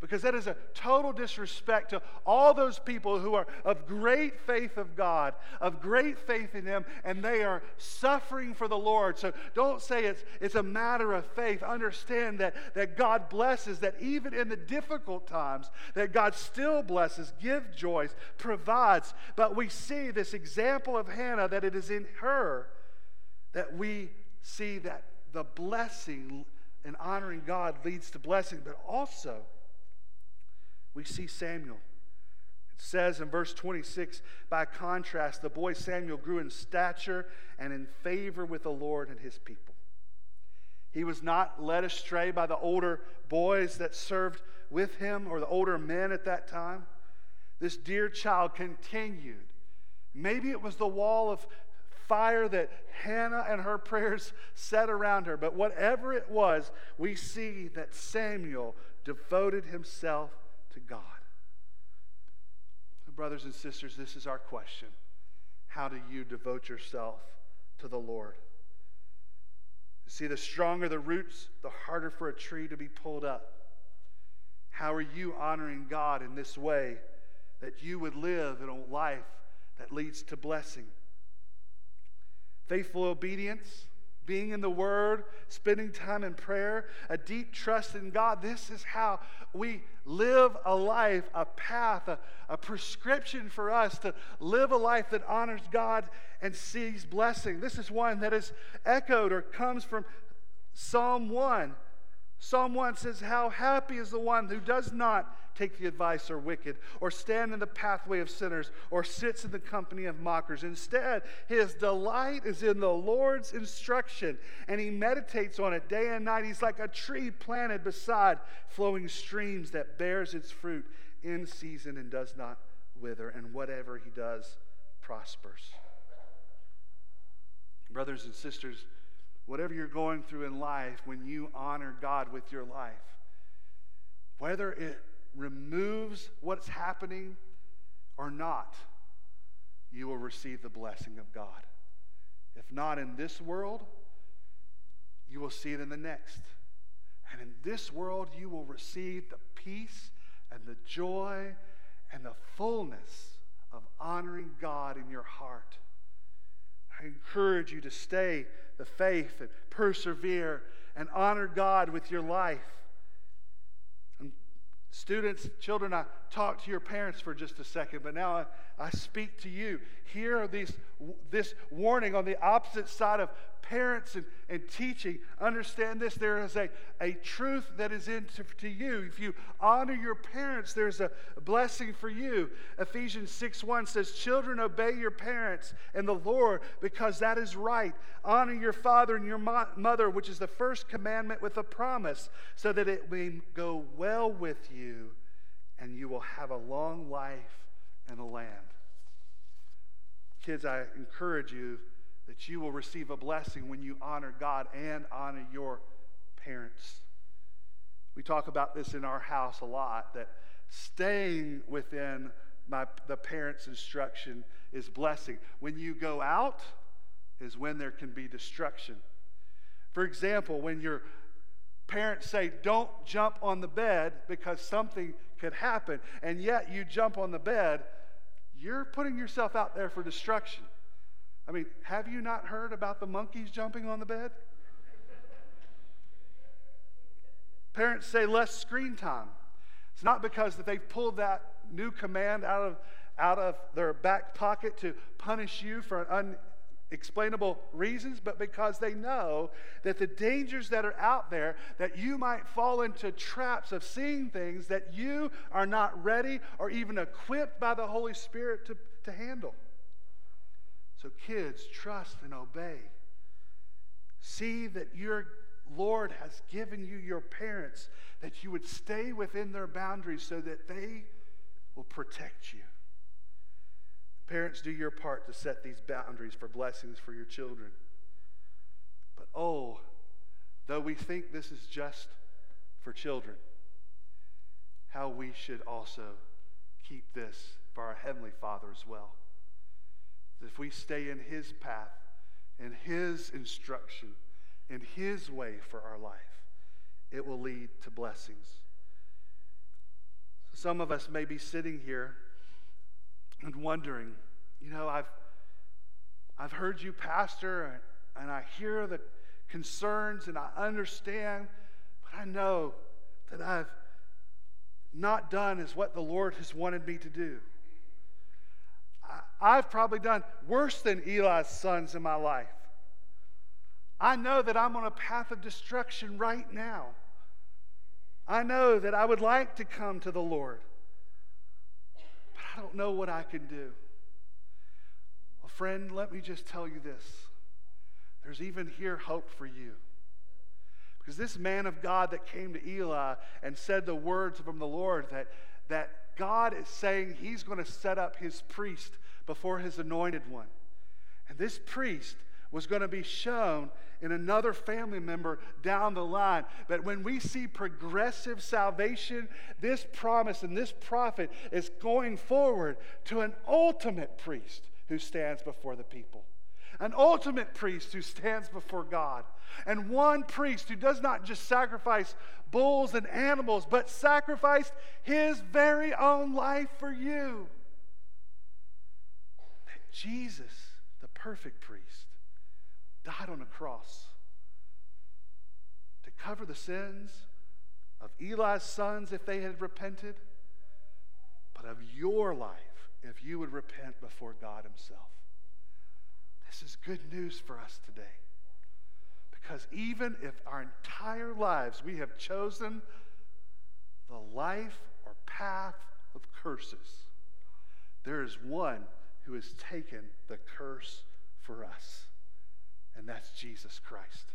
because that is a total disrespect to all those people who are of great faith of God, of great faith in Him, and they are suffering for the Lord. So don't say it's, it's a matter of faith. Understand that, that God blesses, that even in the difficult times, that God still blesses, gives joys, provides. But we see this example of Hannah that it is in her that we see that the blessing and honoring God leads to blessing, but also we see Samuel. It says in verse 26 by contrast, the boy Samuel grew in stature and in favor with the Lord and his people. He was not led astray by the older boys that served with him or the older men at that time. This dear child continued. Maybe it was the wall of fire that Hannah and her prayers set around her, but whatever it was, we see that Samuel devoted himself to God. Brothers and sisters, this is our question. How do you devote yourself to the Lord? See, the stronger the roots, the harder for a tree to be pulled up. How are you honoring God in this way that you would live in a life that leads to blessing? Faithful obedience being in the Word, spending time in prayer, a deep trust in God. This is how we live a life, a path, a, a prescription for us to live a life that honors God and sees blessing. This is one that is echoed or comes from Psalm 1. Psalm 1 says, How happy is the one who does not take the advice of wicked, or stand in the pathway of sinners, or sits in the company of mockers. Instead, his delight is in the Lord's instruction, and he meditates on it day and night. He's like a tree planted beside flowing streams that bears its fruit in season and does not wither, and whatever he does prospers. Brothers and sisters, whatever you're going through in life, when you honor God with your life, whether it removes what's happening or not, you will receive the blessing of God. If not in this world, you will see it in the next. And in this world, you will receive the peace and the joy and the fullness of honoring God in your heart. I encourage you to stay the faith and persevere and honor God with your life. And students, children, I talked to your parents for just a second, but now I, I speak to you. Here are these, this warning on the opposite side of parents and, and teaching, understand this. There is a, a truth that is in to, to you. If you honor your parents, there's a blessing for you. Ephesians 6 1 says, Children, obey your parents and the Lord because that is right. Honor your father and your mo- mother, which is the first commandment with a promise, so that it may go well with you and you will have a long life in the land. Kids, I encourage you that you will receive a blessing when you honor God and honor your parents. We talk about this in our house a lot that staying within my, the parents' instruction is blessing. When you go out, is when there can be destruction. For example, when your parents say, Don't jump on the bed because something could happen, and yet you jump on the bed, you're putting yourself out there for destruction. I mean, have you not heard about the monkeys jumping on the bed? Parents say less screen time. It's not because that they've pulled that new command out of, out of their back pocket to punish you for unexplainable reasons, but because they know that the dangers that are out there, that you might fall into traps of seeing things that you are not ready or even equipped by the Holy Spirit to, to handle. So, kids, trust and obey. See that your Lord has given you your parents, that you would stay within their boundaries so that they will protect you. Parents, do your part to set these boundaries for blessings for your children. But oh, though we think this is just for children, how we should also keep this for our Heavenly Father as well if we stay in His path, in His instruction, in His way for our life, it will lead to blessings. Some of us may be sitting here and wondering, you know, I've, I've heard you, Pastor, and I hear the concerns and I understand, but I know that I've not done is what the Lord has wanted me to do. I've probably done worse than Eli's sons in my life. I know that I'm on a path of destruction right now. I know that I would like to come to the Lord, but I don't know what I can do. Well, friend, let me just tell you this there's even here hope for you. Because this man of God that came to Eli and said the words from the Lord that, that God is saying he's going to set up his priest before his anointed one. And this priest was going to be shown in another family member down the line. But when we see progressive salvation, this promise and this prophet is going forward to an ultimate priest who stands before the people. An ultimate priest who stands before God. And one priest who does not just sacrifice bulls and animals, but sacrificed his very own life for you. Jesus, the perfect priest, died on a cross to cover the sins of Eli's sons if they had repented, but of your life if you would repent before God Himself. This is good news for us today Because even if our entire lives we have chosen the life or path of curses, there is one who has taken the curse for us, and that's Jesus Christ.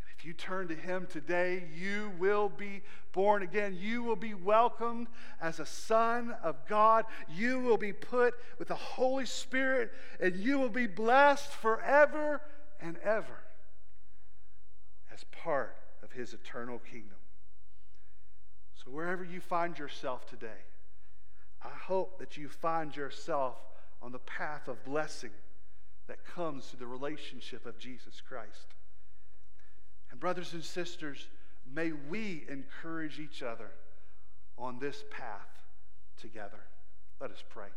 And if you turn to him today, you will be born again. You will be welcomed as a son of God. You will be put with the Holy Spirit, and you will be blessed forever and ever as part of his eternal kingdom. So, wherever you find yourself today, I hope that you find yourself on the path of blessing that comes through the relationship of Jesus Christ. And, brothers and sisters, may we encourage each other on this path together. Let us pray.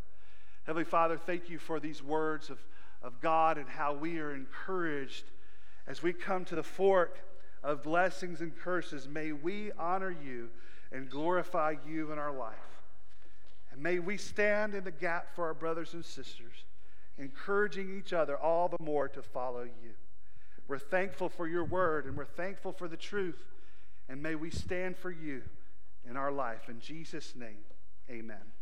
Heavenly Father, thank you for these words of, of God and how we are encouraged as we come to the fork of blessings and curses. May we honor you and glorify you in our life. And may we stand in the gap for our brothers and sisters, encouraging each other all the more to follow you. We're thankful for your word and we're thankful for the truth. And may we stand for you in our life. In Jesus' name, amen.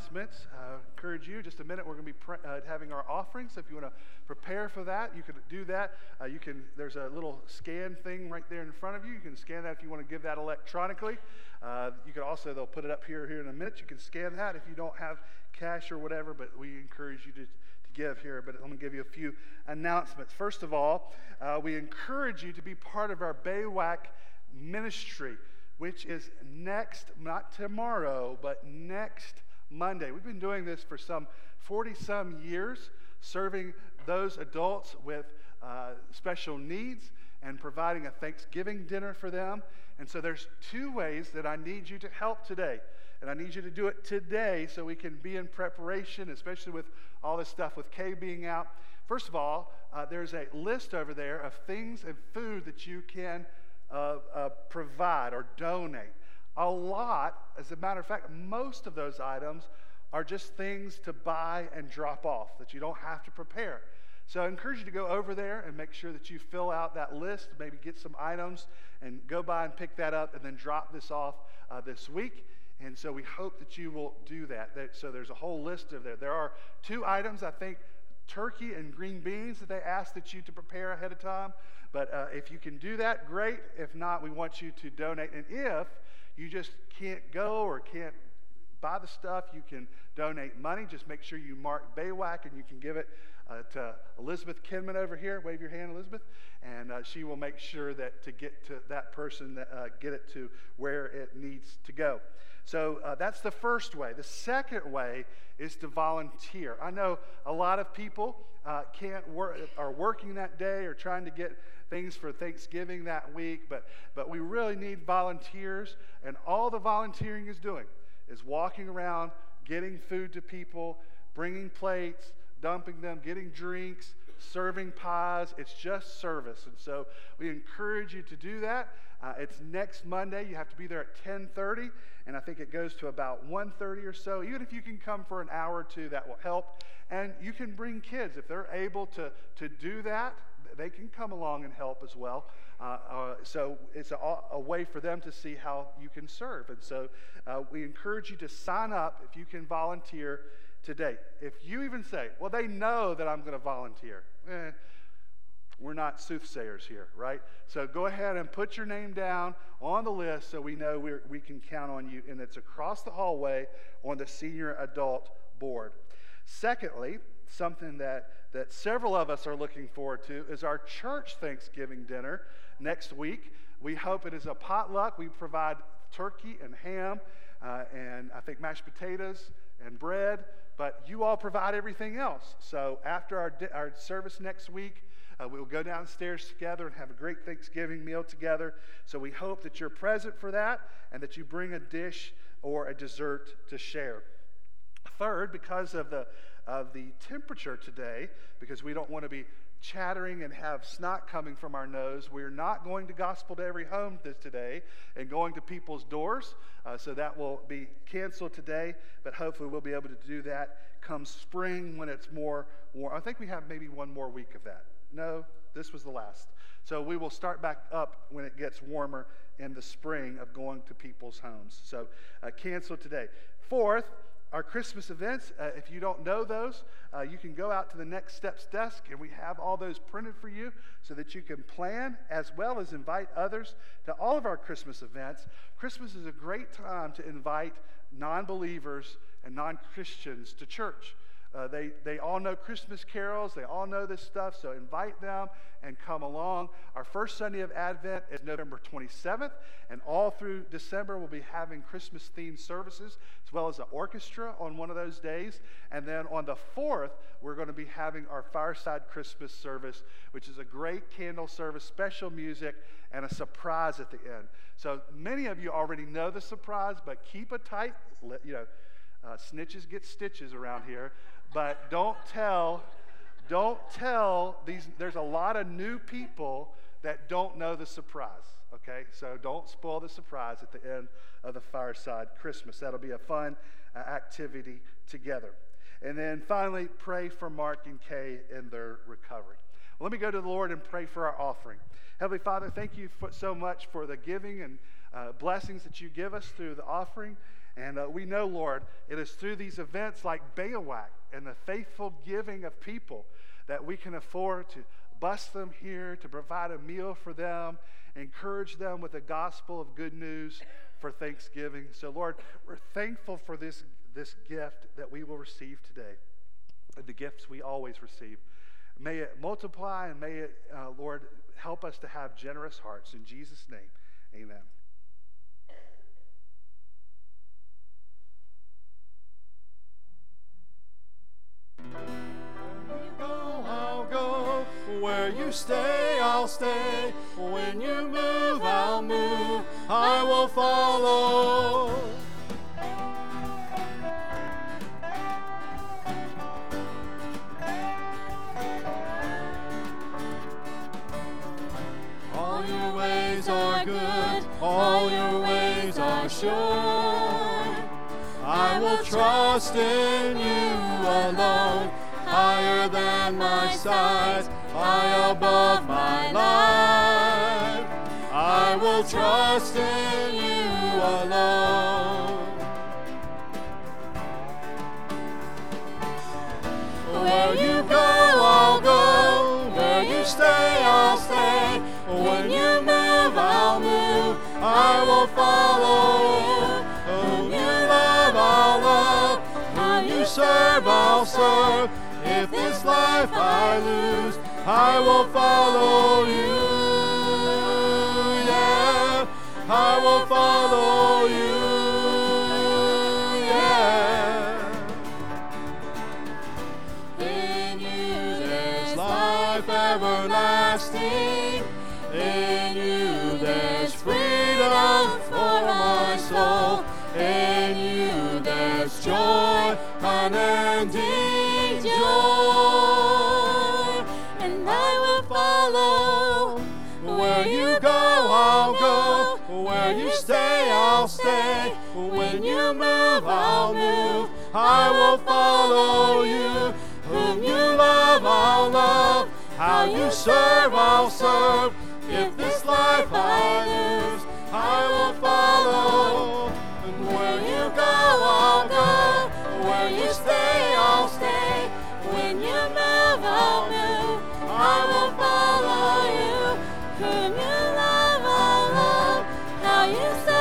Announcements. Uh, encourage you, just a minute, we're going to be uh, having our offerings. So if you want to prepare for that, you can do that. Uh, you can. There's a little scan thing right there in front of you. You can scan that if you want to give that electronically. Uh, you can also, they'll put it up here here in a minute. You can scan that if you don't have cash or whatever, but we encourage you to, to give here, but let me give you a few announcements. First of all, uh, we encourage you to be part of our BAWAC ministry, which is next, not tomorrow, but next Monday. We've been doing this for some 40 some years, serving those adults with uh, special needs and providing a Thanksgiving dinner for them. And so there's two ways that I need you to help today. And I need you to do it today so we can be in preparation, especially with all this stuff with Kay being out. First of all, uh, there's a list over there of things and food that you can uh, uh, provide or donate. A lot, as a matter of fact, most of those items are just things to buy and drop off that you don't have to prepare. So I encourage you to go over there and make sure that you fill out that list, maybe get some items and go by and pick that up and then drop this off uh, this week. And so we hope that you will do that. So there's a whole list of there. There are two items, I think, turkey and green beans that they ask that you to prepare ahead of time. But uh, if you can do that, great. If not, we want you to donate. And if you just can't go or can't buy the stuff, you can donate money. Just make sure you mark BAWAC and you can give it uh, to Elizabeth Kinman over here. Wave your hand, Elizabeth. And uh, she will make sure that to get to that person, uh, get it to where it needs to go. So uh, that's the first way. The second way is to volunteer. I know a lot of people uh, can't work, are working that day or trying to get things for Thanksgiving that week, but, but we really need volunteers. And all the volunteering is doing is walking around, getting food to people, bringing plates, dumping them, getting drinks, serving pies. It's just service. And so we encourage you to do that. Uh, it's next Monday. You have to be there at 10:30, and I think it goes to about 1:30 or so. Even if you can come for an hour or two, that will help. And you can bring kids if they're able to to do that. They can come along and help as well. Uh, uh, so it's a, a, way for them to see how you can serve. And so uh, we encourage you to sign up if you can volunteer today. If you even say, well, they know that I'm going to volunteer, eh, we're not soothsayers here, right? So go ahead and put your name down on the list so we know we we can count on you. And it's across the hallway on the senior adult board. Secondly, something that, that several of us are looking forward to is our church Thanksgiving dinner next week. We hope it is a potluck. We provide turkey and ham, uh, and I think mashed potatoes and bread but you all provide everything else. So after our, our service next week, uh, we will go downstairs together and have a great Thanksgiving meal together. So we hope that you're present for that and that you bring a dish or a dessert to share. Third, because of the, of the temperature today, because we don't want to be chattering and have snot coming from our nose. We're not going to gospel to every home this today and going to people's doors. Uh, so that will be canceled today, but hopefully we'll be able to do that come spring when it's more warm. I think we have maybe one more week of that. No, this was the last. So we will start back up when it gets warmer in the spring of going to people's homes. So uh, cancel today. Fourth, our Christmas events, uh, if you don't know those, uh, you can go out to the Next Steps desk and we have all those printed for you so that you can plan as well as invite others to all of our Christmas events. Christmas is a great time to invite non believers and non Christians to church. Uh, they, they all know Christmas carols. They all know this stuff. So invite them and come along. Our first Sunday of Advent is November 27th. And all through December, we'll be having Christmas themed services as well as an orchestra on one of those days. And then on the 4th, we're going to be having our Fireside Christmas service, which is a great candle service, special music, and a surprise at the end. So many of you already know the surprise, but keep a tight. You know, uh, snitches get stitches around here. But don't tell, don't tell these, there's a lot of new people that don't know the surprise, okay? So don't spoil the surprise at the end of the fireside Christmas. That'll be a fun uh, activity together. And then finally, pray for Mark and Kay in their recovery. Well, let me go to the Lord and pray for our offering. Heavenly Father, thank you for, so much for the giving and uh, blessings that you give us through the offering. And uh, we know, Lord, it is through these events like BAWAC and the faithful giving of people that we can afford to bus them here, to provide a meal for them, encourage them with the gospel of good news for Thanksgiving. So, Lord, we're thankful for this, this gift that we will receive today. the gifts we always receive. May it multiply and may it, uh, Lord, help us to have generous hearts. In Jesus' name, amen. go, I'll go. Where you go, I'll go. Where you stay, I'll stay. When you move, I'll move. I will follow. All your ways are good, all your ways are sure. Trust in you alone, higher than my sides, high above my life. I will trust in you alone. Where you go, I'll go. Where you stay, I'll stay. When you move, I'll move. I will follow you. Serve, I'll serve. If this life I lose, I will follow you. Yeah, I will follow you. You move, I'll move. I will follow you. Whom you love, I'll love. How you serve, I'll serve. If this life I lose, I will follow. And where you go, I'll go. Where you stay, I'll stay. When you move, I'll move. I will follow you. Whom you love, I'll love. How you serve.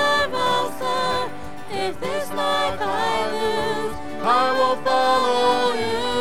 If this life I lose, I will follow you.